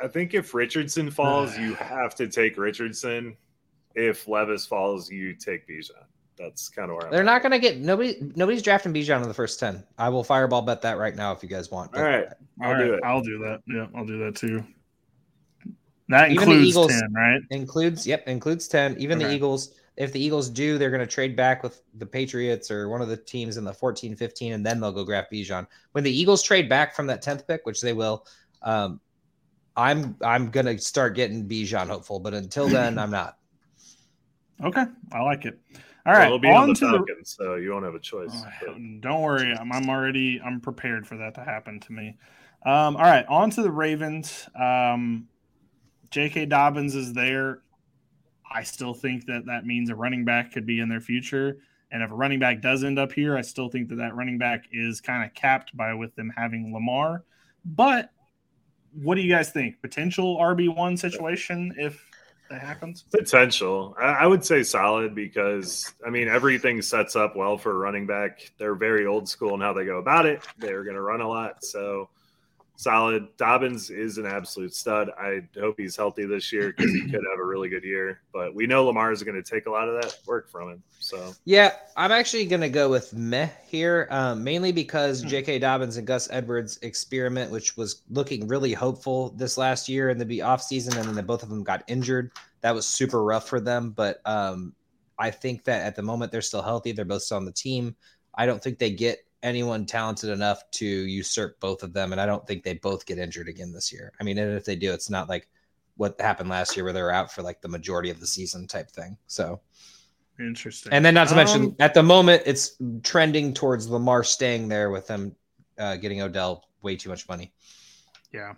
I think if Richardson falls, you have to take Richardson. If Levis falls, you take Bijan. That's kind of where I'm They're at. not going to get nobody. Nobody's drafting Bijan in the first ten. I will fireball bet that right now if you guys want. All right. I'll All do right, it. I'll do that. Yeah, I'll do that too. That Even the includes Eagles- 10, right? includes yep includes 10 even the eagles if the eagles do they're going to trade back with the patriots or one of the teams in the 14 15 and then they'll go grab bijan when the eagles trade back from that 10th pick which they will um i'm i'm going to start getting bijan hopeful but until then i'm not Okay, I like it. All right, well, it'll be on on the to the Falcons, so you won't have a choice. But- Don't worry, I'm, I'm already I'm prepared for that to happen to me. Um, all right, on to the Ravens. Um, J.K. Dobbins is there. I still think that that means a running back could be in their future. And if a running back does end up here, I still think that that running back is kind of capped by with them having Lamar. But what do you guys think? Potential RB one situation if that happens? Potential. I, I would say solid because I mean everything sets up well for running back. They're very old school in how they go about it. They're going to run a lot, so solid. Dobbins is an absolute stud. I hope he's healthy this year because he could have a really good year. But we know Lamar is going to take a lot of that work from him. So Yeah, I'm actually going to go with meh here, um, mainly because Hmm. J.K. Dobbins and Gus Edwards experiment, which was looking really hopeful this last year in the off season, and then the, both of them got injured. That was super rough for them. But um, I think that at the moment they're still healthy. They're both still on the team. I don't think they get anyone talented enough to usurp both of them, and I don't think they both get injured again this year. I mean, and if they do, it's not like what happened last year where they were out for like the majority of the season type thing. So. Interesting. And then, not to mention, Um, at the moment, it's trending towards Lamar staying there with them uh, getting Odell way too much money. Yeah.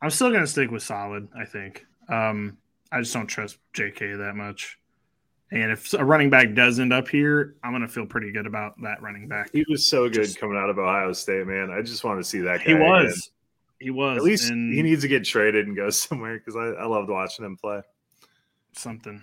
I'm still going to stick with solid, I think. Um, I just don't trust JK that much. And if a running back does end up here, I'm going to feel pretty good about that running back. he was so good Just- coming out of Ohio State, man. I just want to see that guy. He was. again. He was. At least and he needs to get traded and go somewhere because I, I loved watching him play. something.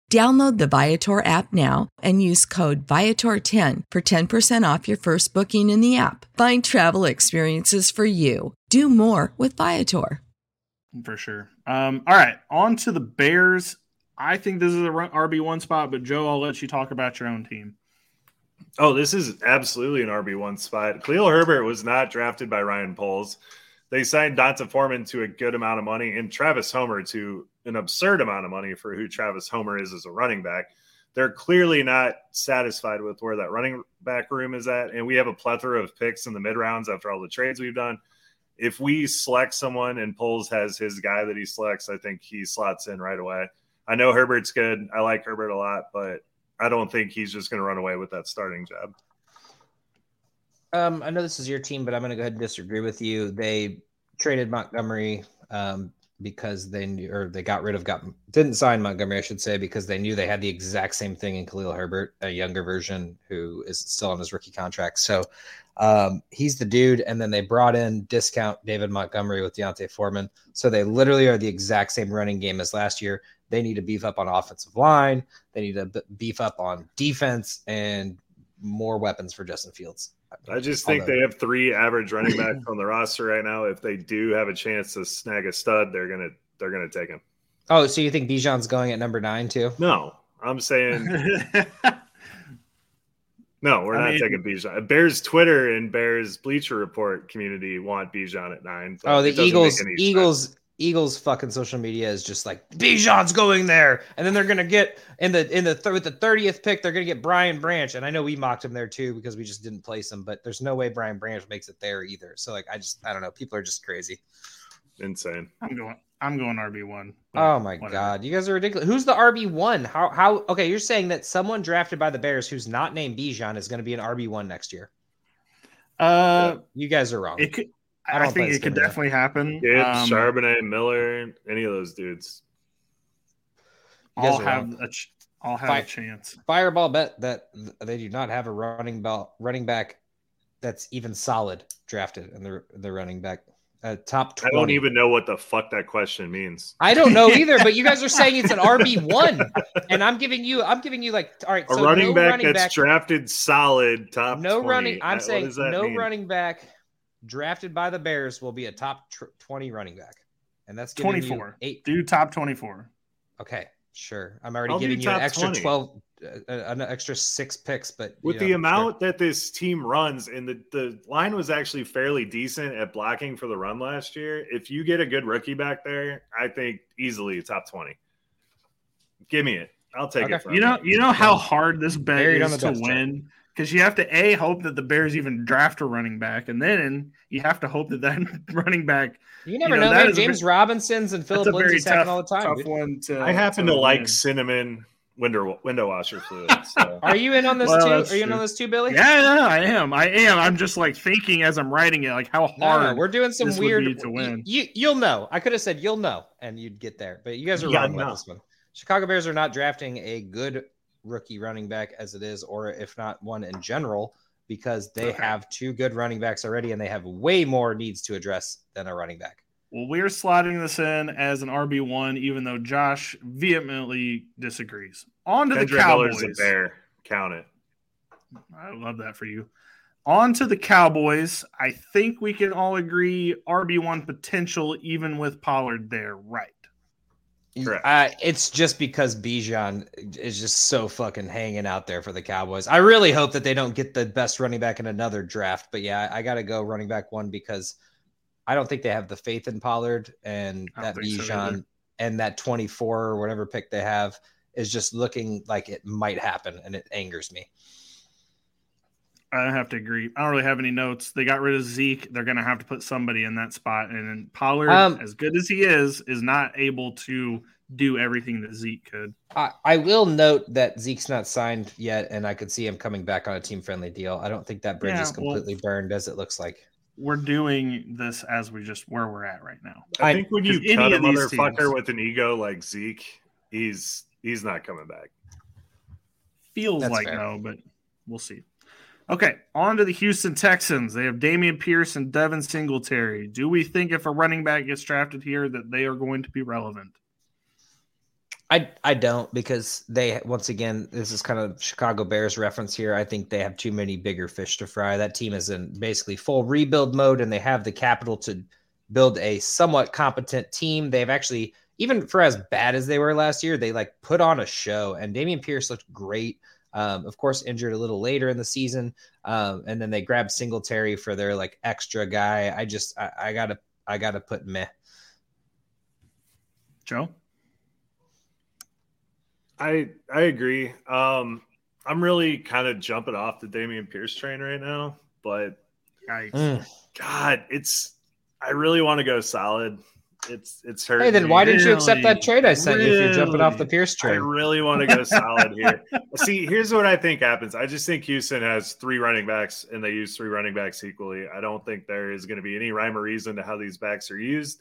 Download the Viator app now and use code Viator10 for 10% off your first booking in the app. Find travel experiences for you. Do more with Viator. For sure. Um, all right, on to the Bears. I think this is a RB1 spot, but Joe, I'll let you talk about your own team. Oh, this is absolutely an RB1 spot. Khalil Herbert was not drafted by Ryan Poles. They signed D'Onta Foreman to a good amount of money and Travis Homer to an absurd amount of money for who Travis Homer is as a running back. They're clearly not satisfied with where that running back room is at. And we have a plethora of picks in the mid rounds after all the trades we've done. If we select someone and Poles has his guy that he selects, I think he slots in right away. I know Herbert's good. I like Herbert a lot, but I don't think he's just going to run away with that starting job. Um, I know this is your team, but I'm going to go ahead and disagree with you. They traded Montgomery um, because they knew, or they got rid of, got didn't sign Montgomery, I should say, because they knew they had the exact same thing in Khalil Herbert, a younger version who is still on his rookie contract. So um, he's the dude. And then they brought in discount David Montgomery with D'Onta Foreman. So they literally are the exact same running game as last year. They need to beef up on offensive line. They need to beef up on defense and more weapons for Justin Fields. I just think Although, they have three average running backs on the roster right now. If they do have a chance to snag a stud, they're gonna they're gonna take him. Oh, so you think Bijan's going at number nine too? No, I'm saying no. We're I not mean, taking Bijan. Bears Twitter and Bears Bleacher Report community want Bijan at nine. Oh, the Eagles Eagles Eagles fucking social media is just like Bijan's going there, and then they're gonna get in the in the th- with the thirtieth pick, they're gonna get Brian Branch, and I know we mocked him there too because we just didn't place him, but there's no way Brian Branch makes it there either. So like, I just I don't know, people are just crazy, insane. I'm going. I'm going RB one. Oh my whatever. god, you guys are ridiculous. Who's the RB one? How how? Okay, you're saying that someone drafted by the Bears who's not named Bijan is going to be an RB one next year. Uh, you guys are wrong. It could, I, I think it could definitely happen. Gibbs, um, Charbonnet, Miller, any of those dudes. All have a ch- I'll have a chance. Fireball bet that they do not have a running ball running back that's even solid drafted in the the running back uh, top 20. I don't even know what the fuck that question means. I don't know either, but you guys are saying it's an RB one, and I'm giving you, I'm giving you like, all right, a so running no back running that's back, drafted solid top. no 20. running. I'm What saying no mean? running back drafted by the Bears will be a top tr- 20 running back, and that's giving you 24. eight. Do top 24. Okay, sure. I'm already I'll giving you an extra 20. 12, uh, an extra six picks, but With you the know, amount that this team runs, and the, the line was actually fairly decent at blocking for the run last year. If you get a good rookie back there, I think easily top 20. Give me it. I'll take Okay. it from You know, you know how hard this bet Buried is to win. chart. Win because you have to a hope that the Bears even draft a running back, and then you have to hope that that running back. You never You know, know, that man. is a James Robinsons and Philip That's a Lindsay's tough, happening all the time. tough one to. I happen to like win. cinnamon window window washer fluid. So. Are you in on this Well, too? Are you in on this too, Billy? Yeah, yeah, I am. I am. I'm just like thinking as I'm writing it, like how hard no, we're doing some weird. to win. You, you'll know. I could have said you'll know, and you'd get there, but you guys are Yeah, wrong no. about this one. Chicago Bears are not drafting a good rookie running back as it is, or if not one in general, because they Okay. have two good running backs already, and they have way more needs to address than a running back. Well, we're slotting this in as an RB one, even though Josh vehemently disagrees. On to the Kendrick Miller's Cowboys. a bear. Count it. I love that for you. On to the Cowboys. I think we can all agree RB1 potential, even with Pollard there, right? Correct. Uh, it's just because Bijan is just so fucking hanging out there for the Cowboys. I really hope that they don't get the best running back in another draft. But yeah, I got to go running back one because I don't think they have the faith in Pollard and that don't so Bijan and that 24 or whatever pick they have is just looking like it might happen. And it angers me. I have to agree. I don't really have any notes. They got rid of Zeke. They're going to have to put somebody in that spot. And then Pollard, Um, as good as he is, is not able to do everything that Zeke could. I, I will note that Zeke's not signed yet, and I could see him coming back on a team friendly deal. I don't think that bridge Yeah, is well- completely burned as it looks like. We're doing this as we just where we're at right now. I, I- think when you any cut a of these motherfucker teams- with an ego like Zeke, he's he's not coming back. Feels like fair. no, but we'll see. Okay, on to the Houston Texans. They have Dameon Pierce and Devin Singletary. Do we think if a running back gets drafted here that they are going to be relevant? I I don't because they once again this is kind of Chicago Bears reference here. I think they have too many bigger fish to fry. That team is in basically full rebuild mode, and they have the capital to build a somewhat competent team. They've actually even for as bad as they were last year, they like put on a show. And Dameon Pierce looked great. Um, of course, injured a little later in the season, um, and then they grabbed Singletary for their like extra guy. I just I, I gotta I gotta put meh. Joe? I I agree. Um, I'm really kind of jumping off the Dameon Pierce train right now, but Yikes. Mm. God, it's I really want to go solid. It's it's hurting. Hey, then me. why didn't you accept that trade I sent you if you're jumping off the Pierce Pierce I really want to go solid here. See, here's what I think happens. I just think Houston has three running backs and they use three running backs equally. I don't think there is going to be any rhyme or reason to how these backs are used.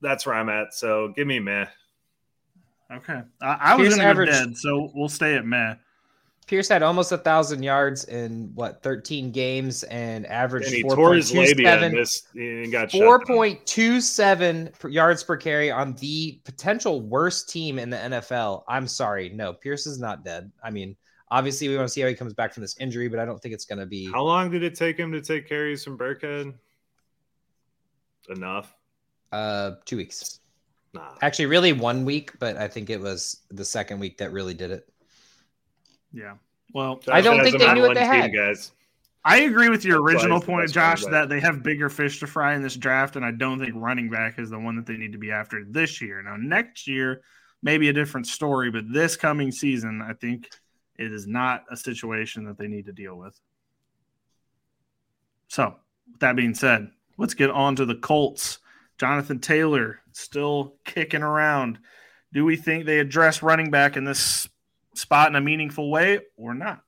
That's where I'm at. So give me meh. Okay. I, I was Pierce going to go dead, so we'll stay at meh. Pierce had almost a thousand yards in what 13 games and averaged And he tore his labia and 4.27 missed and got shut down. 4.27 yards per carry on the potential worst team in the NFL. I'm sorry. No, Pierce is not dead. I mean, obviously, we want to see how he comes back from this injury, but I don't think it's going to be. How long did it take him to take carries from Burkhead? Enough. Uh, two weeks. Nah. Actually, really one week, but I think it was the second week that really did it. Yeah. Well, I don't think they him on knew what they team, had. guys. I agree with your original point, Josh, running that they have bigger fish to fry in this draft, and I don't think running back is the one that they need to be after this year. Now, next year, maybe a different story, but this coming season, I think it is not a situation that they need to deal with. So, with that being said, let's get on to the Colts. Jonathan Taylor still kicking around. Do we think they address running back in this spot in a meaningful way or not?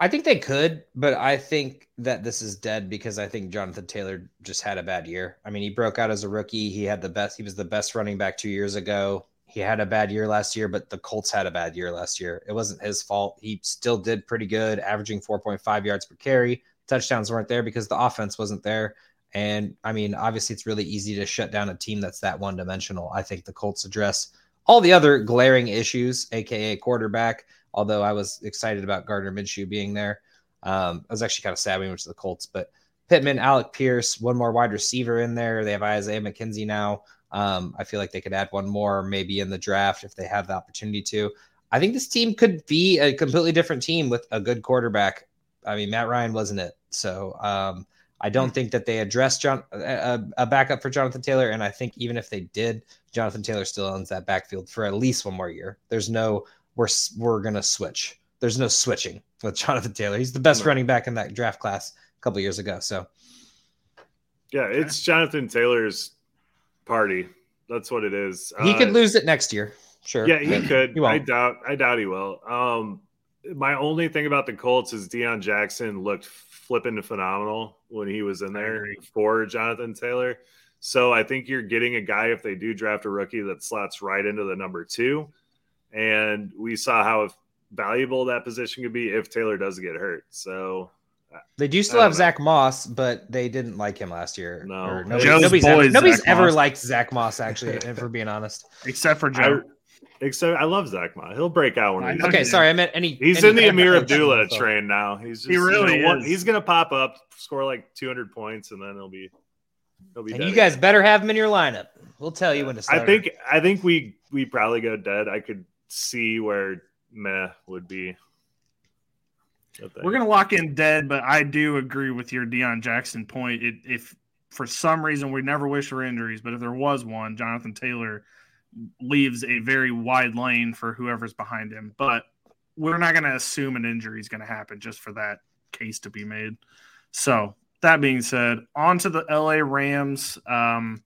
I think they could, but I think that this is dead because I think Jonathan Taylor just had a bad year. I mean, he broke out as a rookie. He had the best. He was the best running back two years ago. he had a bad year last year, but the Colts had a bad year last year. It wasn't his fault. He still did pretty good, averaging 4.5 yards per carry. Touchdowns weren't there because the offense wasn't there. And I mean, obviously, it's really easy to shut down a team that's that one dimensional. I think the Colts address all the other glaring issues, aka quarterback. Although I was excited about Gardner Minshew being there, um, I was actually kind of sad he went to the Colts. But Pittman, Alec Pierce, one more wide receiver in there. They have Isaiah McKenzie now. Um, I feel like they could add one more maybe in the draft if they have the opportunity to. I think this team could be a completely different team with a good quarterback. I mean, Matt Ryan wasn't it, so um, I don't think that they addressed John a, a, backup for Jonathan Taylor, and I think even if they did, Jonathan Taylor still owns that backfield for at least one more year. There's no we're we're gonna switch. There's no switching with Jonathan Taylor. He's the best running back in that draft class a couple years ago. So yeah, it's Jonathan Taylor's party. That's what it is. He uh, could lose it next year. Sure. Yeah, he could. He I doubt. I doubt he will. Um, my only thing about the Colts is Deon Jackson looked flipping phenomenal when he was in there for Jonathan Taylor. So I think you're getting a guy if they do draft a rookie that slots right into the number two. And we saw how valuable that position could be if Taylor does get hurt. So they do still have know. Zach Moss, but they didn't like him last year. No, nobody, nobody's, ever, nobody's ever liked Zach Moss, actually, if we're being honest. Except for Joe. I, except I love Zach Moss. He'll break out when he's okay. Sorry, I meant any. He's any in the Ameer Abdullah train now. He's just, he really you know, is. He's gonna pop up, score like 200 points, and then he'll be. He'll be and you guys again. better have him in your lineup. We'll tell you when to start. I think. I think we we probably go dead. I could see where meh would be. We're gonna lock in dead, but I do agree with your Deon Jackson point. It, if for some reason we never wish for injuries, but if there was one, Jonathan Taylor leaves a very wide lane for whoever's behind him. But we're not gonna assume an injury is gonna happen just for that case to be made. So that being said, on to the LA Rams. Um,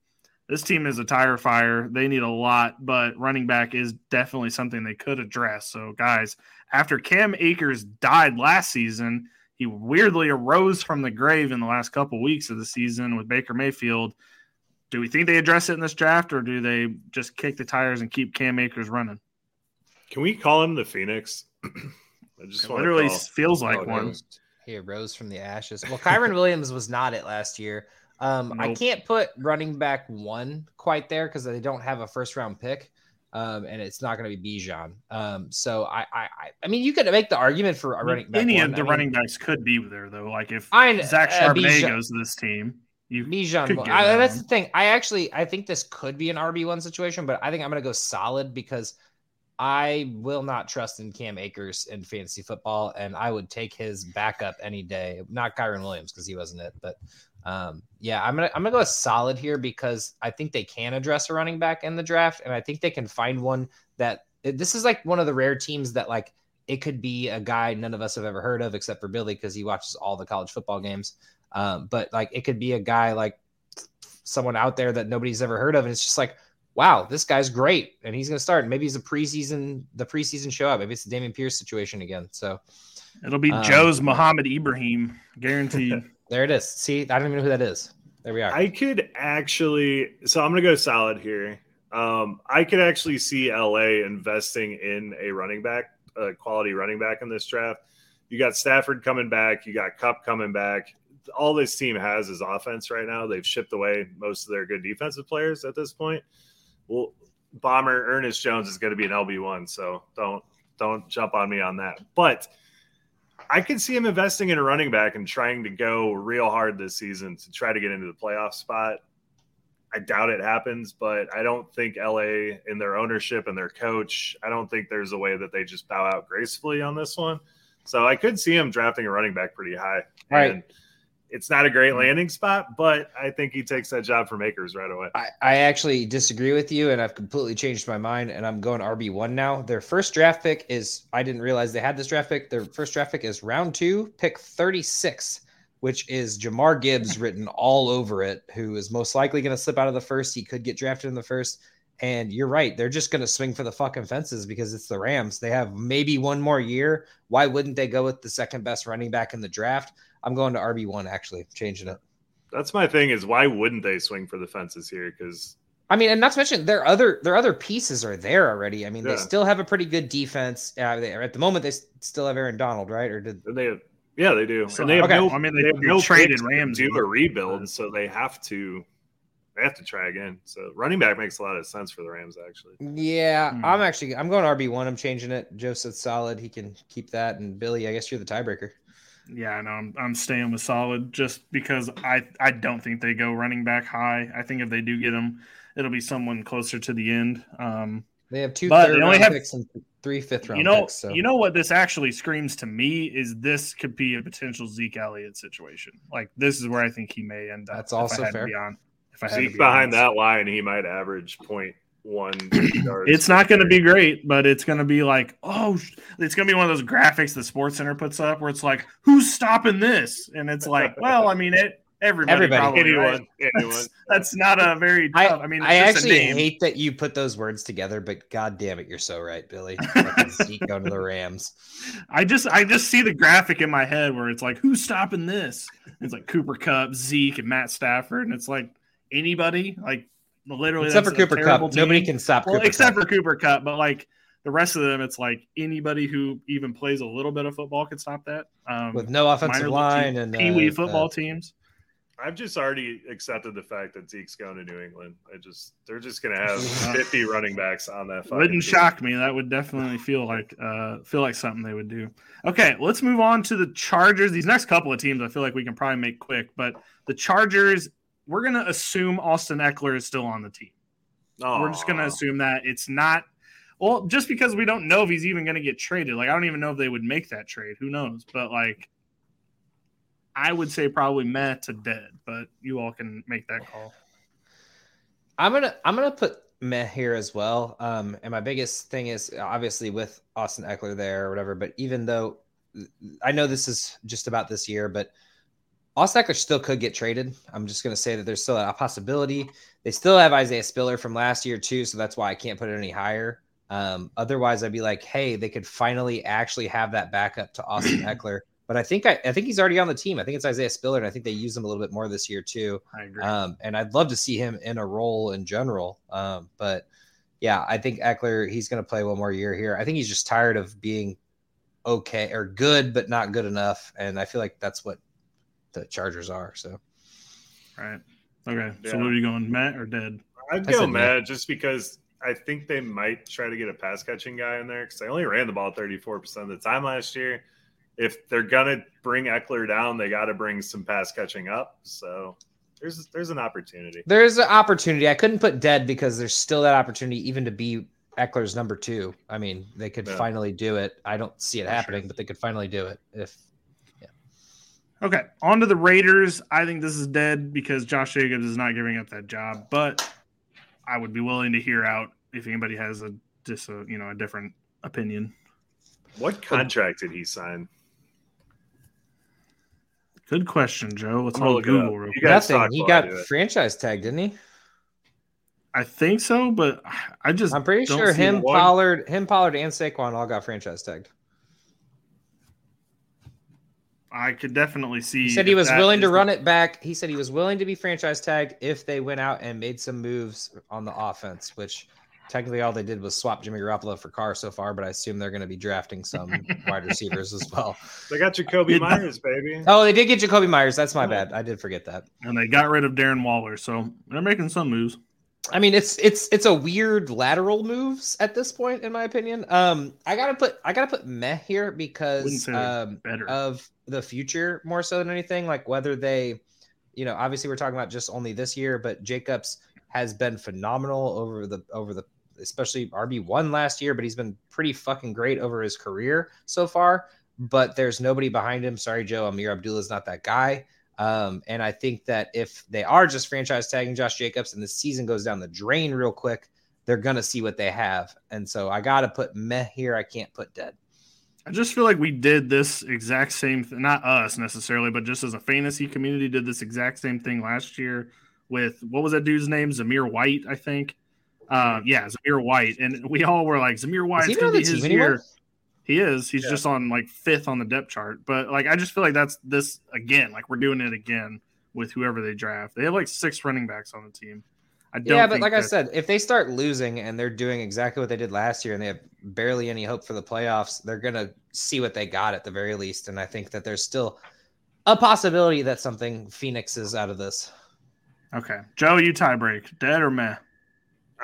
this team is a tire fire. They need a lot, but running back is definitely something they could address. So, guys, after Cam Akers died last season, he weirdly arose from the grave in the last couple weeks of the season with Baker Mayfield. Do we think they address it in this draft, or do they just kick the tires and keep Cam Akers running? Can we call him the Phoenix? I just literally call. feels like oh, one. He arose from the ashes. Well, Kyren Williams was not it last year. Um, nope. I can't put running back one quite there because they don't have a first round pick. Um, and it's not going to be Bijan. Um, so I, I, I mean, you could make the argument for a running back. Any one. of the I running backs could be there though. Like if I, Zach Charbonnet uh, goes to this team, you Bijan. I, that's the thing. I actually, I think this could be an RB one situation, but I think I'm going to go solid because I will not trust in Cam Akers in fantasy football, and I would take his backup any day. Not Kyren Williams because he wasn't it, but um, yeah, I'm gonna I'm gonna go solid here because I think they can address a running back in the draft, and I think they can find one that this is like one of the rare teams that like it could be a guy none of us have ever heard of except for Billy because he watches all the college football games. Um, but like it could be a guy like someone out there that nobody's ever heard of, and it's just like, wow, this guy's great, and he's gonna start. Maybe he's a preseason the preseason show up. Maybe it's the Dameon Pierce situation again. So it'll be um, Joe's Mohammed Ibrahim, guaranteed. There it is. See, I don't even know who that is. There we are. I could actually, so I'm going to go solid here. Um, I could actually see LA investing in a running back, a quality running back in this draft. You got Stafford coming back, you got Kupp coming back. All this team has is offense right now. They've shipped away most of their good defensive players at this point. Well, Bomber Ernest Jones is going to be an LB one, so don't don't jump on me on that. But I could see him investing in a running back and trying to go real hard this season to try to get into the playoff spot. I doubt it happens, but I don't think LA in their ownership and their coach, I don't think there's a way that they just bow out gracefully on this one. So I could see him drafting a running back pretty high. Right. And it's not a great mm. landing spot, but I think he takes that job from Akers right away. I, I actually disagree with you, and I've completely changed my mind, and I'm going RB one now. Their first draft pick is I didn't realize they had this draft pick. Their first draft pick is round two, pick 36, which is Jahmyr Gibbs written all over it, who is most likely going to slip out of the first. He could get drafted in the first. And you're right. They're just going to swing for the fucking fences because it's the Rams. They have maybe one more year. Why wouldn't they go with the second best running back in the draft? I'm going to RB one actually, changing it. That's my thing. Is why wouldn't they swing for the fences here? Because I mean, and not to mention their other their other pieces are there already. I mean, Yeah. they still have a pretty good defense. Uh, they, at the moment, they still have Aaron Donald, right? Or did And they have, yeah, they do. So, and they have okay. no. I mean, they they, have they no traded picks to Ramsey. do a rebuild, so they have to. They have to try again. So running back makes a lot of sense for the Rams, actually. Yeah, Hmm. I'm actually I'm going RB one. I'm changing it. Joseph's solid. He can keep that. And Billy, I guess you're the tiebreaker. Yeah, no, I'm I'm staying with solid just because I I don't think they go running back high. I think if they do get him, it'll be someone closer to the end. Um, They have two But third they only round have- picks and three fifth round you know, picks. So you know what this actually screams to me is this could be a potential Zeke Elliott situation. Like this is where I think he may end up. That's if I also fair. be on- if I had Zeke be behind honest. that line, he might average point one. It's not going to be great, but it's going to be like, oh, it's going to be one of those graphics the Sports Center puts up where it's like, who's stopping this? And it's like, well, I mean, it everybody, Everybody. probably, anyone. right? Anyone. That's, that's not a very I, tough. I, mean, I actually hate that you put those words together, but god damn it, you're so right, Billy. Zeke going to the Rams. I just I just see the graphic in my head where it's like, who's stopping this? It's like Cooper Kupp, Zeke, and Matt Stafford, and it's like anybody, like literally, Except for that's a Cooper terrible Kupp, nobody can stop. Well, Cooper except Kupp. for Cooper Kupp, but like the rest of them, it's like anybody who even plays a little bit of football could stop that. Um, with no offensive line team- and Pee Wee uh, football uh, teams. I've just already accepted the fact that Zeke's going to New England. I just they're just going to have Uh, 50 running backs on that. fucking Wouldn't team. shock me. That would definitely feel like uh, feel like something they would do. Okay, let's move on to the Chargers. These next couple of teams, I feel like we can probably make quick. But the Chargers, we're gonna assume Austin Ekeler is still on the team. We're just gonna assume that it's not. Well, just because we don't know if he's even gonna get traded. Like I don't even know if they would make that trade. Who knows? But like, I would say probably meh to dead. But you all can make that call. I'm gonna I'm gonna put meh here as well. Um, and my biggest thing is obviously with Austin Ekeler there or whatever. But even though I know this is just about this year, but Austin Ekeler still could get traded. I'm just gonna say that there's still a possibility. They still have Isaiah Spiller from last year too, so that's why I can't put it any higher. Um, otherwise, I'd be like, hey, they could finally actually have that backup to Austin Ekeler. But I think I, I think he's already on the team. I think it's Isaiah Spiller, and I think they use him a little bit more this year too. I agree. Um, and I'd love to see him in a role in general. Um, but yeah, I think Ekeler, he's going to play one more year here. I think he's just tired of being okay or good, but not good enough. And I feel like that's what the Chargers are. So Right. Okay. So Yeah. what are you going, Matt or dead? I'd I go said meh. mad just because I think they might try to get a pass catching guy in there because they only ran the ball 34% of the time last year. If they're gonna bring Ekeler down, they got to bring some pass catching up. So there's there's an opportunity. there's an opportunity. I couldn't put dead because there's still that opportunity even to be Ekeler's number two. I mean, they could Yeah. finally do it. I don't see it For happening, sure. but they could finally do it if Okay, on to the Raiders. I think this is dead because Josh Jacobs is not giving up that job, but I would be willing to hear out if anybody has a just uh, a you know a different opinion. What contract did he sign? Good question, Joe. Let's I'm all look it up. Google real quick. nothing. He got I do it. franchise tagged, didn't he? I think so, but I just I'm pretty sure him, one- Pollard, him, Pollard, and Saquon all got franchise tagged. I could definitely see. He said he was willing to the- run it back. He said he was willing to be franchise tagged if they went out and made some moves on the offense, which technically all they did was swap Jimmy Garoppolo for Carr so far, but I assume they're going to be drafting some wide receivers as well. They got Jacoby It- Myers, baby. Oh, they did get Jakobi Meyers. That's my bad. I did forget that. and they got rid of Darren Waller, so they're making some moves. I mean, it's it's it's a weird lateral moves at this point, in my opinion. Um, I gotta put I gotta put meh here because um, better. of the future more so than anything. Like whether they, you know, obviously we're talking about just only this year, but Jacobs has been phenomenal over the over the especially RB one last year, but he's been pretty fucking great over his career so far. But there's nobody behind him. Sorry, Joe. Ameer Abdullah is not that guy. Um, and I think that if they are just franchise tagging Josh Jacobs and the season goes down the drain real quick, they're gonna see what they have. And so I gotta put meh here. I can't put dead. I just feel like we did this exact same thing, not us necessarily, but just as a fantasy community, did this exact same thing last year with what was that dude's name? Zamir White, I think. Uh, yeah, Zamir White, and we all were like, Zamir White's he gonna be his anymore? year. He is. He's Yeah. just on like fifth on the depth chart, but like I just feel like that's this again. Like we're doing it again with whoever they draft. They have like six running backs on the team. I don't. Yeah, but like that, I said, if they start losing and they're doing exactly what they did last year, and they have barely any hope for the playoffs, they're gonna see what they got at the very least. And I think that there's still a possibility that something Phoenix is out of this. Okay, Joe, you tiebreak, dead or meh?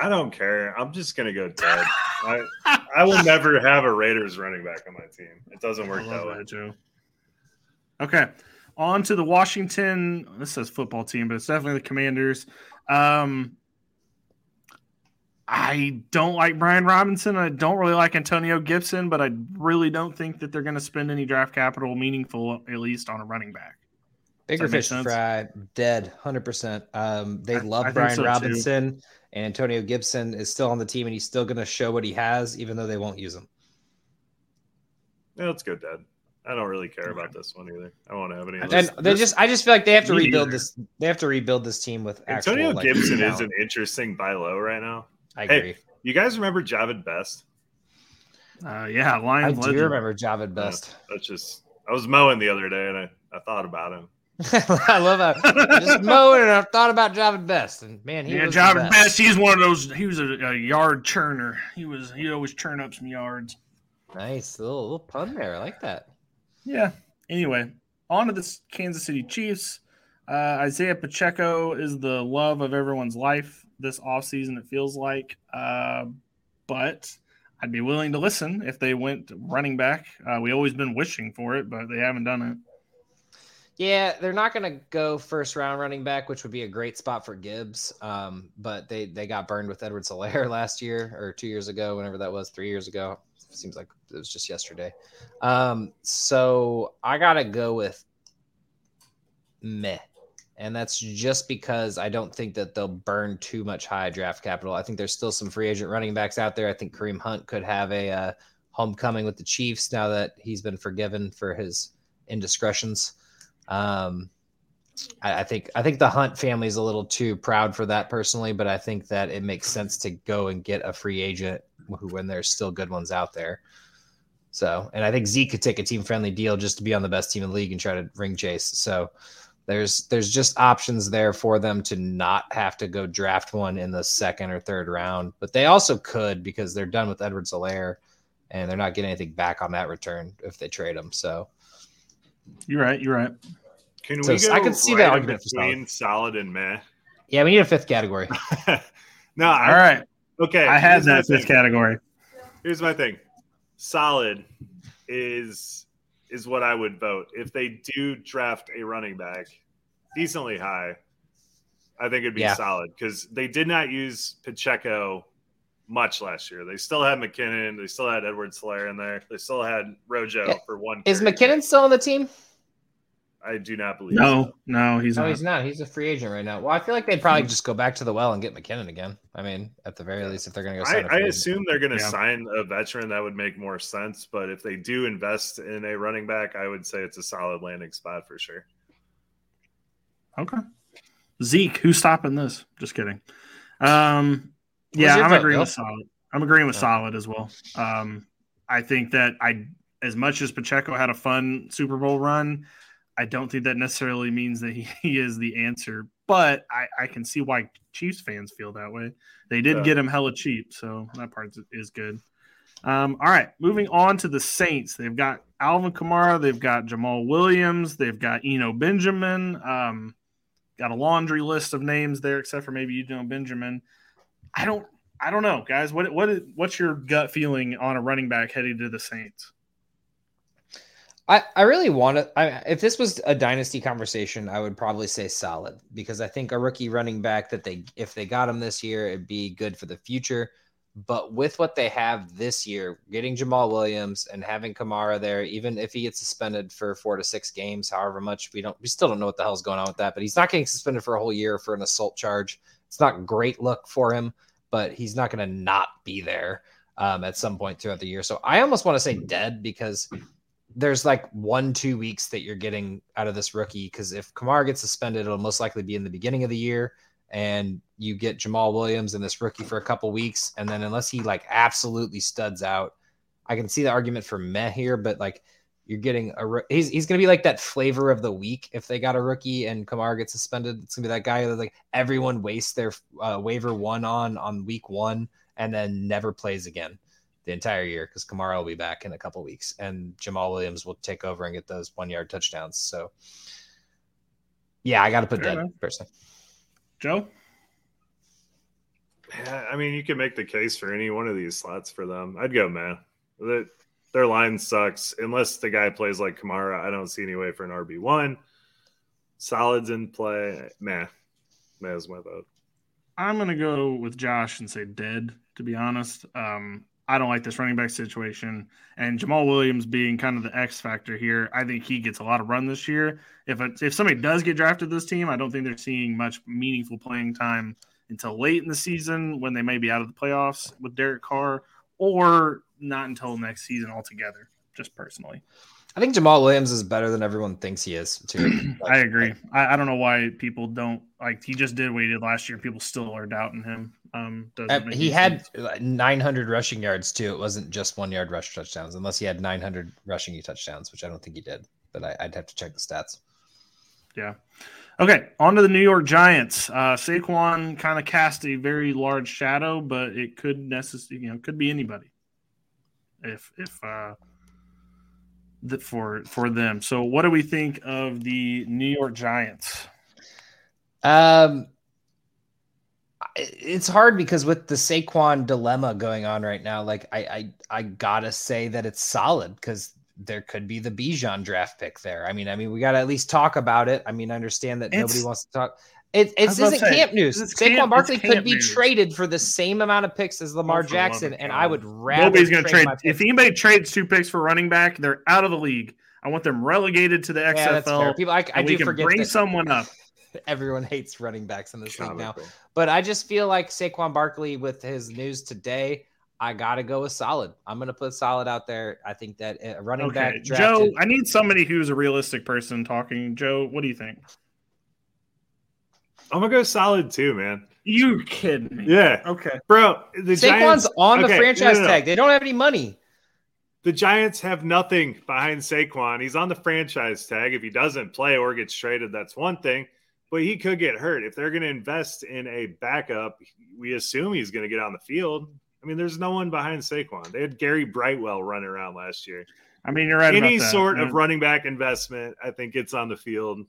I don't care. I'm just gonna go dead. I I will never have a Raiders running back on my team. It doesn't work that way, that, Joe. Okay, on to the Washington. This says football team, but it's definitely the Commanders. Um, I don't like Brian Robinson. I don't really like Antonio Gibson, but I really don't think that they're going to spend any draft capital meaningful, at least on a running back. Bigger fish to fry, dead, hundred percent. Um, they I- love I think Brian so, too. Robinson, and Antonio Gibson is still on the team, and he's still going to show what he has, even though they won't use him. Yeah, let's go dead. I don't really care about this one either. I won't have any. Of And this. they just, I just feel like they have to Me rebuild neither. this. They have to rebuild this team with actual, Antonio like, Gibson is an interesting buy low right now. I Hey. You guys remember Jahvid Best? Uh, yeah, I Lions. do remember Jahvid Best. That's just. I was mowing the other day and I, I thought about him. I love how just mowing, and I thought about Jahvid Best, and man, he yeah, was the Jahvid best. Best. He's one of those. He was a, a yard churner. He was. He always churn up some yards. Nice little, little pun there. I like that. Yeah. Anyway, on to the Kansas City Chiefs. Uh, Isaiah Pacheco is the love of everyone's life this offseason, it feels like. Uh, but I'd be willing to listen if they went running back. Uh, we always been wishing for it, but they haven't done it. Yeah, they're not going to go first round running back, which would be a great spot for Gibbs. Um, but they they got burned with Edwards-Helaire last year or two years ago, whenever that was, three years ago. Seems like it was just yesterday. Um, so I gotta go with meh. And that's just because I don't think that they'll burn too much high draft capital. I think there's still some free agent running backs out there. I think Kareem Hunt could have a uh, homecoming with the Chiefs now that he's been forgiven for his indiscretions. Um, I, I think I think the Hunt family is a little too proud for that personally, but I think that it makes sense to go and get a free agent who, when there's still good ones out there. So, and I think Zeke could take a team friendly deal just to be on the best team in the league and try to ring chase. So, there's there's just options there for them to not have to go draft one in the second or third round, but they also could because they're done with Edwards-Helaire and they're not getting anything back on that return if they trade him. So, You're right. You're right. Can So we go I can see right that in argument for between solid and meh? yeah, we need a fifth category. no, All I, right. okay. I had here's my that fifth thing. category. Here's my thing. Solid is is what I would vote. If they do draft a running back decently high, I think it'd be Yeah. solid because they did not use Pacheco much last year. They still had McKinnon, they still had Edwards-Helaire in there, they still had Rojo Yeah. for one. Is carry. McKinnon still on the team? I do not believe so. No, no, he's No, not. he's not. He's a free agent right now. Well, I feel like they'd probably just go back to the well and get McKinnon again. I mean, at the very least, if they're going to go I, sign a I free agent. assume they're going to Yeah. sign a veteran. That would make more sense. But if they do invest in a running back, I would say it's a solid landing spot for sure. Okay. Zeke, who's stopping this? Just kidding. Um, yeah, I'm vote, agreeing Bill? with solid. I'm agreeing with Yeah. solid as well. Um, I think that I, as much as Pacheco had a fun Super Bowl run, I don't think that necessarily means that he, he is the answer. But I, I can see why Chiefs fans feel that way. They did Yeah. get him hella cheap, so that part is- good. Um, all right, moving on to the Saints. They've got Alvin Kamara, they've got Jamaal Williams, they've got Eno Benjamin. Um, got a laundry list of names there, except for maybe you know Benjamin. I don't, I don't know, guys. What, what, is, what's your gut feeling on a running back heading to the Saints? I, I really want to. I, if this was a dynasty conversation, I would probably say solid because I think a rookie running back that they, if they got him this year, it'd be good for the future. But with what they have this year, getting Jamaal Williams and having Kamara there, even if he gets suspended for four to six games, however much we don't, we still don't know what the hell's going on with that. But he's not getting suspended for a whole year for an assault charge. It's not great look for him, but he's not going to not be there um, at some point throughout the year. So I almost want to say dead because there's like one, two weeks that you're getting out of this rookie. Because if Kamara gets suspended, it'll most likely be in the beginning of the year. And you get Jamaal Williams and this rookie for a couple weeks. And then unless he like absolutely studs out, I can see the argument for meh here, but like You're getting a he's he's gonna be like that flavor of the week if they got a rookie and Kamara gets suspended. It's gonna be that guy that like everyone wastes their uh, waiver one on on week one and then never plays again the entire year because Kamara will be back in a couple weeks and Jamaal Williams will take over and get those one yard touchdowns. So yeah, I got to put Fair that person. Joe. Yeah, I mean, you can make the case for any one of these slots for them. I'd go, man. That their line sucks unless the guy plays like Kamara. I don't see any way for an RB one. Solids in play, man. Man is my vote. I'm gonna go with Josh and say dead. To be honest, um, I don't like this running back situation. And Jamaal Williams being kind of the X factor here, I think he gets a lot of run this year. If it, if somebody does get drafted this team, I don't think they're seeing much meaningful playing time until late in the season when they may be out of the playoffs with Derek Carr, or not until next season altogether. Just personally, I think Jamaal Williams is better than everyone thinks he is. Too. Like, I agree. I, I, don't know why people don't like. He just did what he did last year. People still are doubting him. Um, he had sense. 900 rushing yards too. It wasn't just one yard rush touchdowns, unless he had 900 rushing touchdowns, which I don't think he did. But I, would have to check the stats. Yeah. Okay, on to the New York Giants. Uh, Saquon kind of cast a very large shadow, but it could necessarily, you know, could be anybody. If if uh, that for for them. So, what do we think of the New York Giants? Um, it's hard because with the Saquon dilemma going on right now, like I I, I gotta say that it's solid because there could be the Bijan draft pick there. I mean, I mean, we got to at least talk about it. I mean, I understand that it's, nobody wants to talk. It, it's isn't say, camp news. Saquon camp, Barkley could be news. traded for the same amount of picks as Lamar oh, Jackson, and I would rather. Nobody's going to trade. If anybody trades two picks for running back, they're out of the league. I want them relegated to the XFL. Yeah, People, I, I do forget bring someone up. Everyone hates running backs in this league now, but I just feel like Saquon Barkley with his news today I gotta go with solid. I'm gonna put solid out there. I think that a running okay. back. Drafted... Joe, I need somebody who's a realistic person talking. Joe, what do you think? I'm gonna go solid too, man. You kidding me? Yeah. Okay, bro. The Saquon's Giants... on the franchise no, no, no. tag. They don't have any money. The Giants have nothing behind Saquon. He's on the franchise tag. If he doesn't play or gets traded, that's one thing. But he could get hurt. If they're going to invest in a backup, we assume he's going to get on the field. I mean, there's no one behind Saquon. They had Gary Brightwell running around last year. I mean, you're right. Any sort of running back investment, I think it's on the field,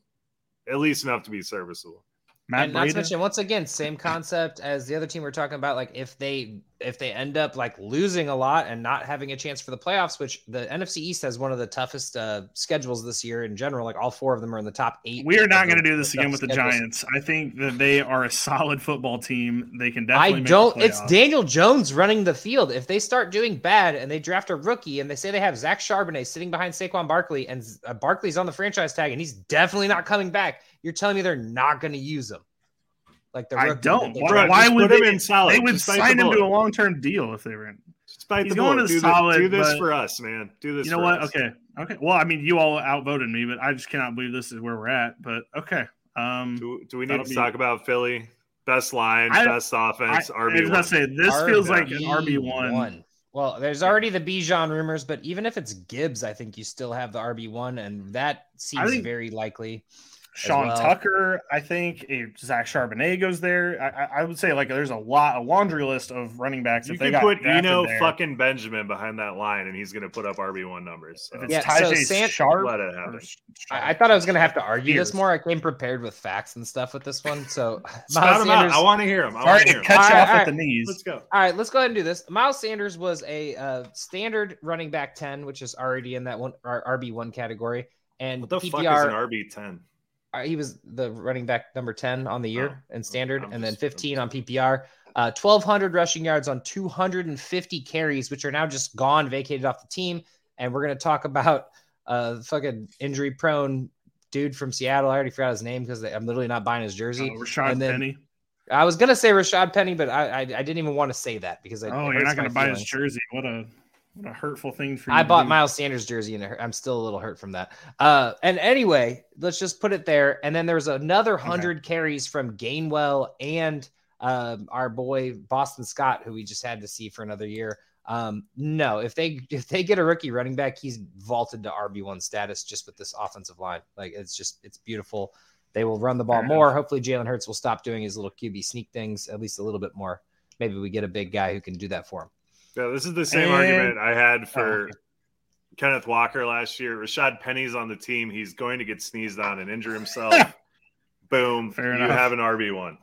at least enough to be serviceable. Matt and not to mention, once again, same concept as the other team we're talking about. Like if they if they end up like losing a lot and not having a chance for the playoffs, which the NFC East has one of the toughest uh, schedules this year in general. Like all four of them are in the top eight. We are not going to do this again with schedules. the Giants. I think that they are a solid football team. They can definitely. I don't. It's Daniel Jones running the field. If they start doing bad and they draft a rookie and they say they have Zach Charbonnet sitting behind Saquon Barkley and uh, Barkley's on the franchise tag and he's definitely not coming back you're telling me they're not going to use him? Like the I don't. Why, why would they? In solid. They would sign the him to a long term deal if they were in. Despite He's the going to do solid. do this but, for us, man. Do this. You know what? Us. Okay. Okay. Well, I mean, you all outvoted me, but I just cannot believe this is where we're at. But okay. Um, do, do we need to be, talk about Philly? Best line, I, best offense, RB. I was about to say this RB feels like an RB one. Well, there's already the Bijan rumors, but even if it's Gibbs, I think you still have the RB one, and that seems think, very likely. Sean well. Tucker, I think Zach Charbonnet goes there. I, I, would say like there's a lot, a laundry list of running backs. You can put Eno there. fucking Benjamin behind that line, and he's going to put up RB one numbers. So. yeah, so San- Sharp, let it happen. I, I, thought I was going to have to argue this more. I came prepared with facts and stuff with this one. So Miles Sanders, I want to hear him. I Sorry to cut you off at the knees. Let's go. All right, let's go ahead and do this. Miles Sanders was a uh, standard running back ten, which is already in that one RB one category. And what the PPR, fuck is an RB ten? Uh, he was the running back number 10 on the year oh, in standard I'm and then 15 on PPR. Uh, 1,200 rushing yards on 250 carries, which are now just gone, vacated off the team. And we're going to talk about uh, fucking injury prone dude from Seattle. I already forgot his name because I'm literally not buying his jersey. Uh, Rashad then, Penny. I was gonna say Rashad Penny, but I, I, I didn't even want to say that because I, oh, you're not gonna buy his jersey. What a what a hurtful thing for you. I bought do. Miles Sanders jersey and I'm still a little hurt from that. Uh, and anyway, let's just put it there. And then there's another hundred okay. carries from Gainwell and um, our boy Boston Scott, who we just had to see for another year. Um, no, if they if they get a rookie running back, he's vaulted to RB one status just with this offensive line. Like it's just it's beautiful. They will run the ball more. Hopefully, Jalen Hurts will stop doing his little QB sneak things at least a little bit more. Maybe we get a big guy who can do that for him. Yeah, this is the same and, argument I had oh, for oh, Kenneth Walker last year. Rashad Penny's on the team. He's going to get sneezed on and injure himself. Boom. Fair you enough. have an RB one.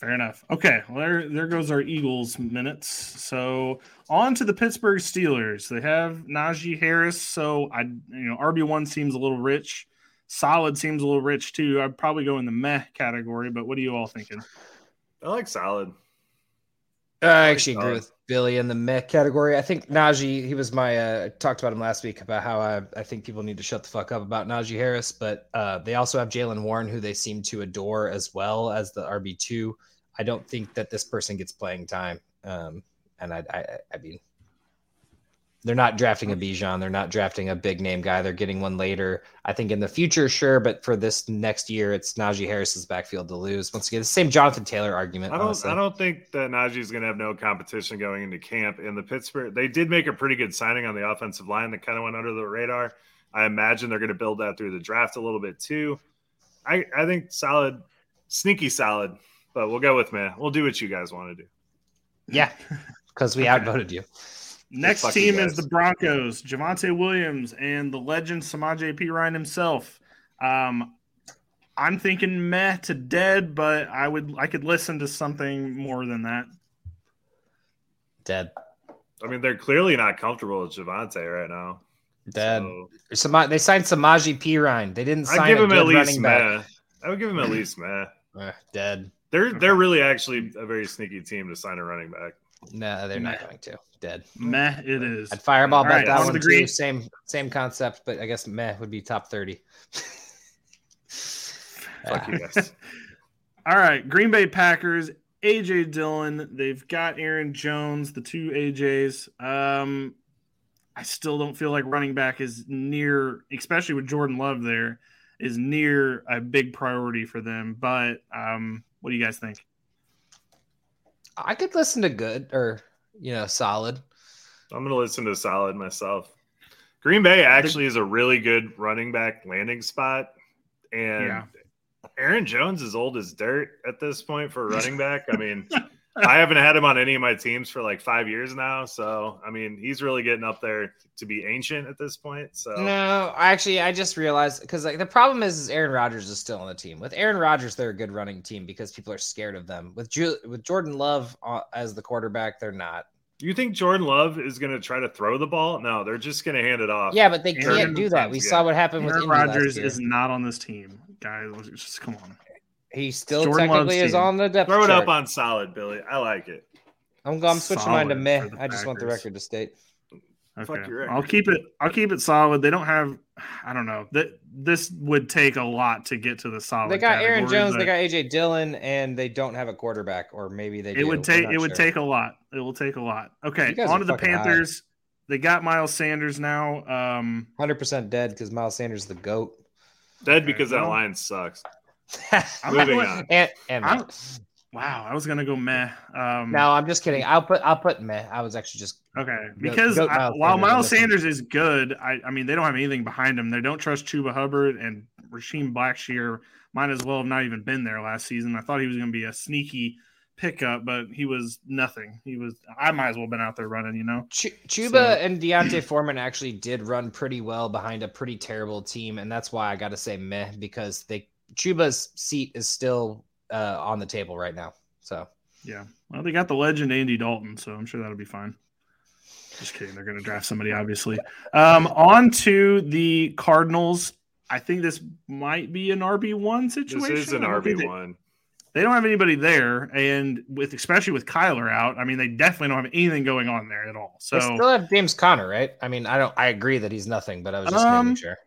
Fair enough. Okay, well there there goes our Eagles minutes. So on to the Pittsburgh Steelers. They have Najee Harris. So I you know RB one seems a little rich. Solid seems a little rich too. I'd probably go in the meh category. But what are you all thinking? I like solid. I actually agree with Billy in the meh category. I think Najee, he was my uh, talked about him last week about how I, I think people need to shut the fuck up about Najee Harris, but uh, they also have Jaylen Warren, who they seem to adore as well as the RB two. I don't think that this person gets playing time, um, and I, I, I mean, they're not drafting a Bijan. They're not drafting a big name guy. They're getting one later. I think in the future, sure, but for this next year, it's Najee Harris's backfield to lose. Once again, the same Jonathan Taylor argument. I don't. Honestly. I don't think that Najee is going to have no competition going into camp. In the Pittsburgh, they did make a pretty good signing on the offensive line that kind of went under the radar. I imagine they're going to build that through the draft a little bit too. I I think solid, sneaky solid, but we'll go with man. We'll do what you guys want to do. Yeah, because we outvoted you. Next team is the Broncos, Javonte Williams and the legend Samaj P. Ryan himself. Um, I'm thinking meh to dead, but I would I could listen to something more than that. Dead. I mean, they're clearly not comfortable with Javonte right now. Dead. So. they signed Samaje Perine. They didn't sign. I give him at least meh. I would give him at least meh. Uh, dead. They're they're really actually a very sneaky team to sign a running back. No, they're not going to. Dead. Meh, it is. I'd fireball bet right, that one too. Same same concept, but I guess meh would be top thirty. Fuck you guys. All right, Green Bay Packers, AJ Dillon. They've got Aaron Jones, the two AJs. Um, I still don't feel like running back is near, especially with Jordan Love there, is near a big priority for them. But um, what do you guys think? I could listen to good or you know solid. I'm gonna listen to solid myself. Green Bay actually is a really good running back landing spot, and yeah. Aaron Jones is old as dirt at this point for running back. I mean, I haven't had him on any of my teams for like five years now. So, I mean, he's really getting up there to be ancient at this point. So, no, actually, I just realized because like the problem is, is Aaron Rodgers is still on the team. With Aaron Rodgers, they're a good running team because people are scared of them. With Ju- with Jordan Love uh, as the quarterback, they're not. You think Jordan Love is going to try to throw the ball? No, they're just going to hand it off. Yeah, but they Aaron can't do that. We saw what happened Aaron with Aaron Rodgers is not on this team, guys. Just come on. He still Jordan technically is on the depth. Throw chart. it up on solid, Billy. I like it. I'm, I'm switching mine to meh. I just want the record to state. Okay. I'll keep it. I'll keep it solid. They don't have. I don't know that this would take a lot to get to the solid. They got Aaron Jones. They got AJ Dillon, and they don't have a quarterback, or maybe they. It do. would take. It sure. would take a lot. It will take a lot. Okay. On to the Panthers. High. They got Miles Sanders now. Um, Hundred percent dead because Miles Sanders is the goat. Dead because that line sucks. Moving on. And, and Wow, I was gonna go meh. Um, no, I'm just kidding. I'll put I'll put meh. I was actually just okay because go, go I, while Miles Sanders is good, I, I mean they don't have anything behind him. They don't trust Chuba Hubbard and Raheem Blackshear. Might as well have not even been there last season. I thought he was gonna be a sneaky pickup, but he was nothing. He was. I might as well have been out there running. You know, Ch- Chuba so. and D'Onta Foreman actually did run pretty well behind a pretty terrible team, and that's why I got to say meh because they Chuba's seat is still uh, on the table right now. So yeah, well, they got the legend Andy Dalton, so I'm sure that'll be fine. Just kidding. They're going to draft somebody, obviously. Um, on to the Cardinals. I think this might be an RB one situation. This is an RB one. They don't have anybody there, and with especially with Kyler out, I mean, they definitely don't have anything going on there at all. So they still have James Conner, right? I mean, I don't. I agree that he's nothing, but I was just um, making sure.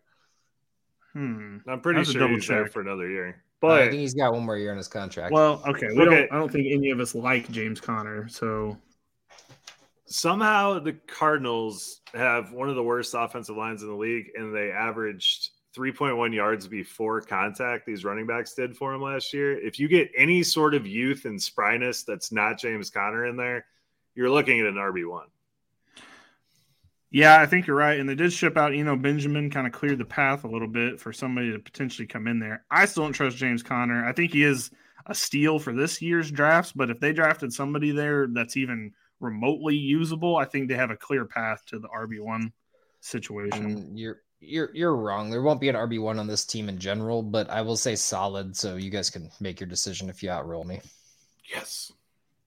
Hmm. I'm pretty sure he's check. there for another year. But I think he's got one more year in his contract. Well, okay. We okay. don't I don't think any of us like James Conner, so somehow the Cardinals have one of the worst offensive lines in the league, and they averaged 3.1 yards before contact these running backs did for him last year. If you get any sort of youth and spryness that's not James Conner in there, you're looking at an RB1. Yeah, I think you're right. And they did ship out Eno Benjamin, kind of cleared the path a little bit for somebody to potentially come in there. I still don't trust James Conner. I think he is a steal for this year's drafts, but if they drafted somebody there that's even remotely usable, I think they have a clear path to the RB1 situation. you're you're you're wrong. There won't be an RB one on this team in general, but I will say solid. So you guys can make your decision if you outroll me. Yes.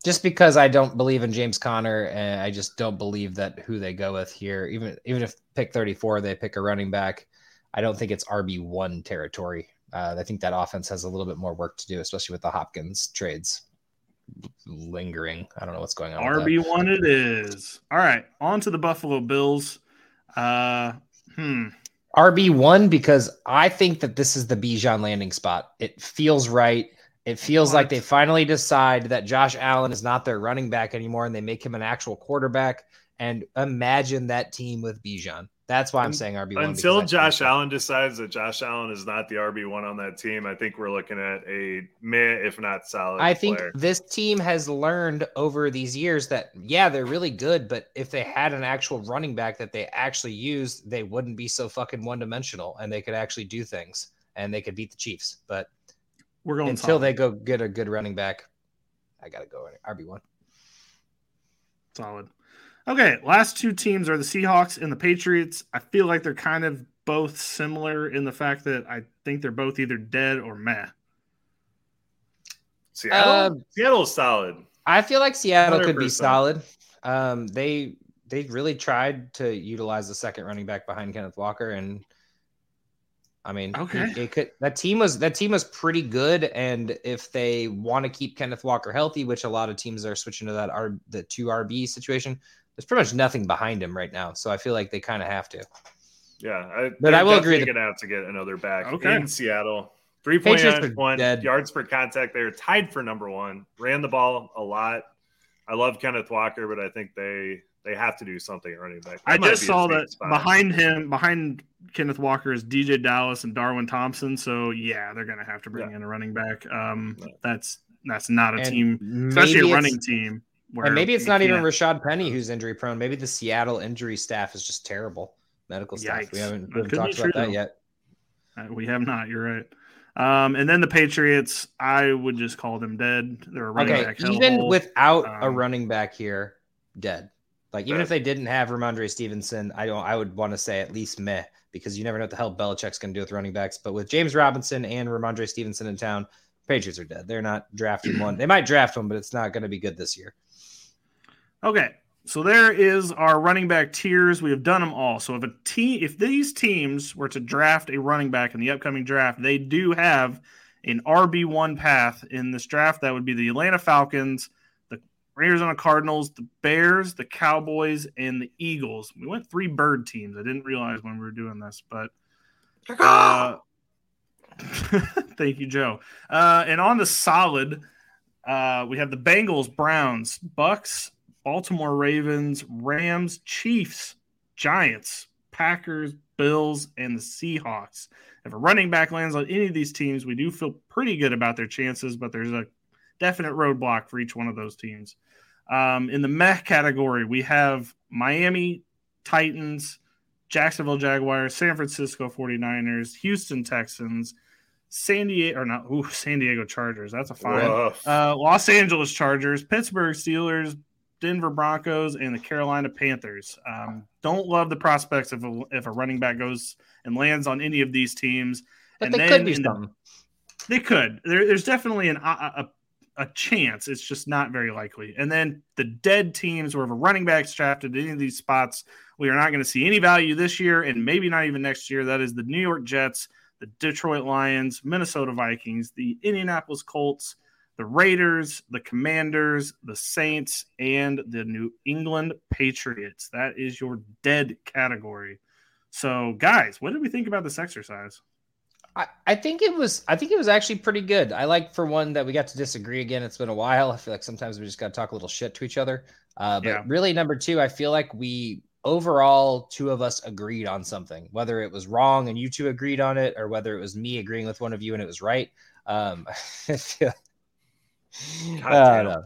Just because I don't believe in James Conner, and I just don't believe that who they go with here, even even if pick thirty four they pick a running back, I don't think it's RB one territory. Uh, I think that offense has a little bit more work to do, especially with the Hopkins trades lingering. I don't know what's going on. RB one it is. All right, on to the Buffalo Bills. Uh, hmm. RB1 because I think that this is the Bijan landing spot. It feels right. It feels like they finally decide that Josh Allen is not their running back anymore and they make him an actual quarterback. And imagine that team with Bijan. That's why I'm saying RB1. Until Josh Allen decides that Josh Allen is not the RB1 on that team, I think we're looking at a meh, if not solid. I think player. this team has learned over these years that, yeah, they're really good, but if they had an actual running back that they actually used, they wouldn't be so fucking one dimensional and they could actually do things and they could beat the Chiefs. But we're going until solid. they go get a good running back. I got to go RB1. Solid. Okay, last two teams are the Seahawks and the Patriots. I feel like they're kind of both similar in the fact that I think they're both either dead or meh. Seattle, uh, Seattle's solid. I feel like Seattle 100%. could be solid. Um, they they really tried to utilize the second running back behind Kenneth Walker, and I mean, okay, it, it could that team was that team was pretty good. And if they want to keep Kenneth Walker healthy, which a lot of teams are switching to that R the two RB situation, there's pretty much nothing behind him right now. So I feel like they kind of have to. Yeah, I, but I will agree. They're going to have to get another back okay. in Seattle. Three point one yards per contact. They're tied for number one. Ran the ball a lot. I love Kenneth Walker, but I think they they have to do something at running back. That I just saw that spot. behind him, behind Kenneth Walker is DeeJay Dallas and Darwin Thompson. So yeah, they're going to have to bring yeah. in a running back. Um, that's that's not a and team, especially a running team. And maybe it's not even Rashad Penny who's injury prone. Maybe the Seattle injury staff is just terrible. Medical staff. Yikes. We haven't, we haven't talked about that yet. Uh, we have not. You're right. Um, and then the Patriots, I would just call them dead. They're a running okay, back. Even without um, a running back here, dead. Like even if they didn't have Rhamondre Stevenson, I don't. I would want to say at least meh because you never know what the hell Belichick's going to do with running backs. But with James Robinson and Rhamondre Stevenson in town, Patriots are dead. They're not drafting one. They might draft one, but it's not going to be good this year. Okay, so there is our running back tiers. We have done them all. So if a team, if these teams were to draft a running back in the upcoming draft, they do have an RB one path in this draft. That would be the Atlanta Falcons, Arizona Cardinals, the Bears, the Cowboys, and the Eagles. We went three bird teams. I didn't realize when we were doing this, but. Uh, thank you, Joe. Uh, and on the solid, uh, we have the Bengals, Browns, Bucks, Baltimore Ravens, Rams, Chiefs, Giants, Packers, Bills, and the Seahawks. If a running back lands on any of these teams, we do feel pretty good about their chances, but there's a definite roadblock for each one of those teams. Um, in the meh category, we have Miami Titans, Jacksonville Jaguars, San Francisco 49ers, Houston Texans, San Diego or not ooh, San Diego Chargers. That's a fine. Uh, Los Angeles Chargers, Pittsburgh Steelers, Denver Broncos and the Carolina Panthers. Um, don't love the prospects if a, if a running back goes and lands on any of these teams. But and they could be something. The, they could. There, there's definitely an, a, a chance. It's just not very likely. And then the dead teams where if a running back's drafted any of these spots, we are not going to see any value this year and maybe not even next year. That is the New York Jets, the Detroit Lions, Minnesota Vikings, the Indianapolis Colts, the Raiders, the Commanders, the Saints, and the New England Patriots. That is your dead category. So, guys, what did we think about this exercise? I, I think it was I think it was actually pretty good. I like for one that we got to disagree again. It's been a while. I feel like sometimes we just got to talk a little shit to each other. Uh, but yeah. really, number two, I feel like we overall two of us agreed on something, whether it was wrong and you two agreed on it, or whether it was me agreeing with one of you and it was right. Um. Uh, no,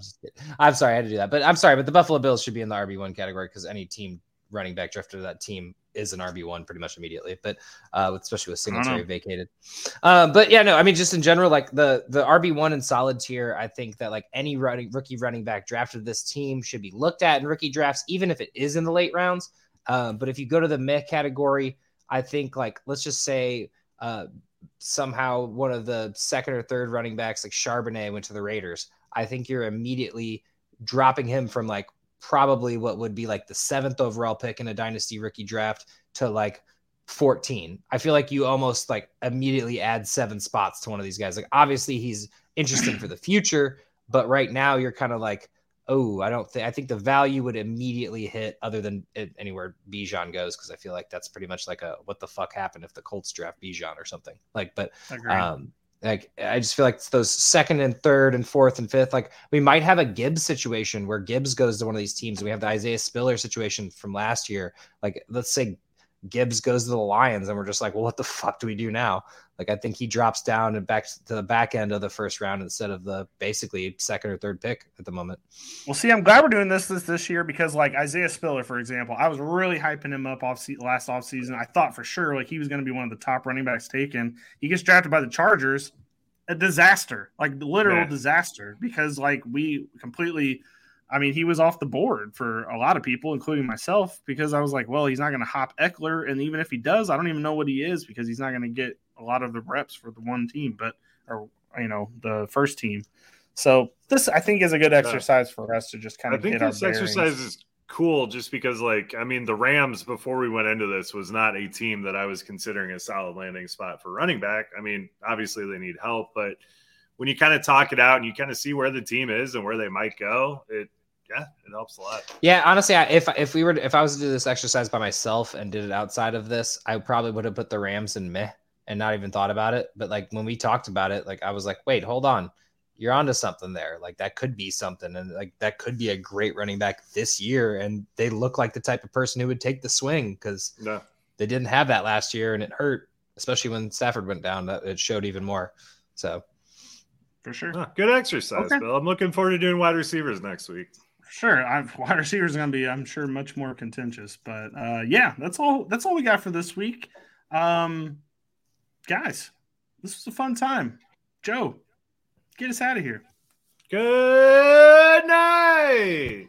I'm, sorry I had to do that, but I'm sorry, but the Buffalo Bills should be in the RB one category because any team running back drafted to that team is an RB one pretty much immediately. But uh, especially with Singletary vacated. Um, but yeah, no, I mean just in general, like the the RB one and solid tier, I think that like any running rookie running back drafted this team should be looked at in rookie drafts, even if it is in the late rounds. Um, but if you go to the meh category, I think like let's just say uh, somehow one of the second or third running backs like Charbonnet went to the Raiders. I think you're immediately dropping him from like probably what would be like the seventh overall pick in a dynasty rookie draft to like 14. I feel like you almost like immediately add seven spots to one of these guys. Like obviously he's interesting for the future, but right now you're kind of like, oh, I don't think I think the value would immediately hit other than anywhere Bijan goes because I feel like that's pretty much like a what the fuck happened if the Colts draft Bijan or something. Like, but um, like I just feel like those second and third and fourth and fifth, like we might have a Gibbs situation where Gibbs goes to one of these teams. We have the Isaiah Spiller situation from last year. Like let's say Gibbs goes to the Lions and we're just like, well, what the fuck do we do now? Like I think he drops down and back to the back end of the first round instead of the basically second or third pick at the moment. Well, see, I'm glad we're doing this this this year because like Isaiah Spiller, for example, I was really hyping him up off se- last off season. I thought for sure like he was going to be one of the top running backs taken. He gets drafted by the Chargers, a disaster, like literal yeah. disaster, because like we completely. I mean, he was off the board for a lot of people, including myself, because I was like, well, he's not going to hop Ekeler. And even if he does, I don't even know what he is because he's not going to get a lot of the reps for the one team, but or you know the first team. So this I think is a good exercise for us to just kind of. I think this exercise is cool just because like I mean the Rams before we went into this was not a team that I was considering a solid landing spot for running back. I mean obviously they need help, but when you kind of talk it out and you kind of see where the team is and where they might go, it yeah, it helps a lot. Yeah, honestly, if if we were if I was to do this exercise by myself and did it outside of this, I probably would have put the Rams in meh and not even thought about it. But like when we talked about it, like I was like, wait, hold on. You're onto something there. Like that could be something. And like that could be a great running back this year. And they look like the type of person who would take the swing because yeah. they didn't have that last year and it hurt, especially when Stafford went down. That it showed even more. So for sure. Oh, good exercise, okay. Bill. I'm looking forward to doing wide receivers next week. Sure, I've, wide receivers going to be, I'm sure, much more contentious. But uh, yeah, that's all. That's all we got for this week. Um, guys, this was a fun time. Joe, get us out of here. Good night.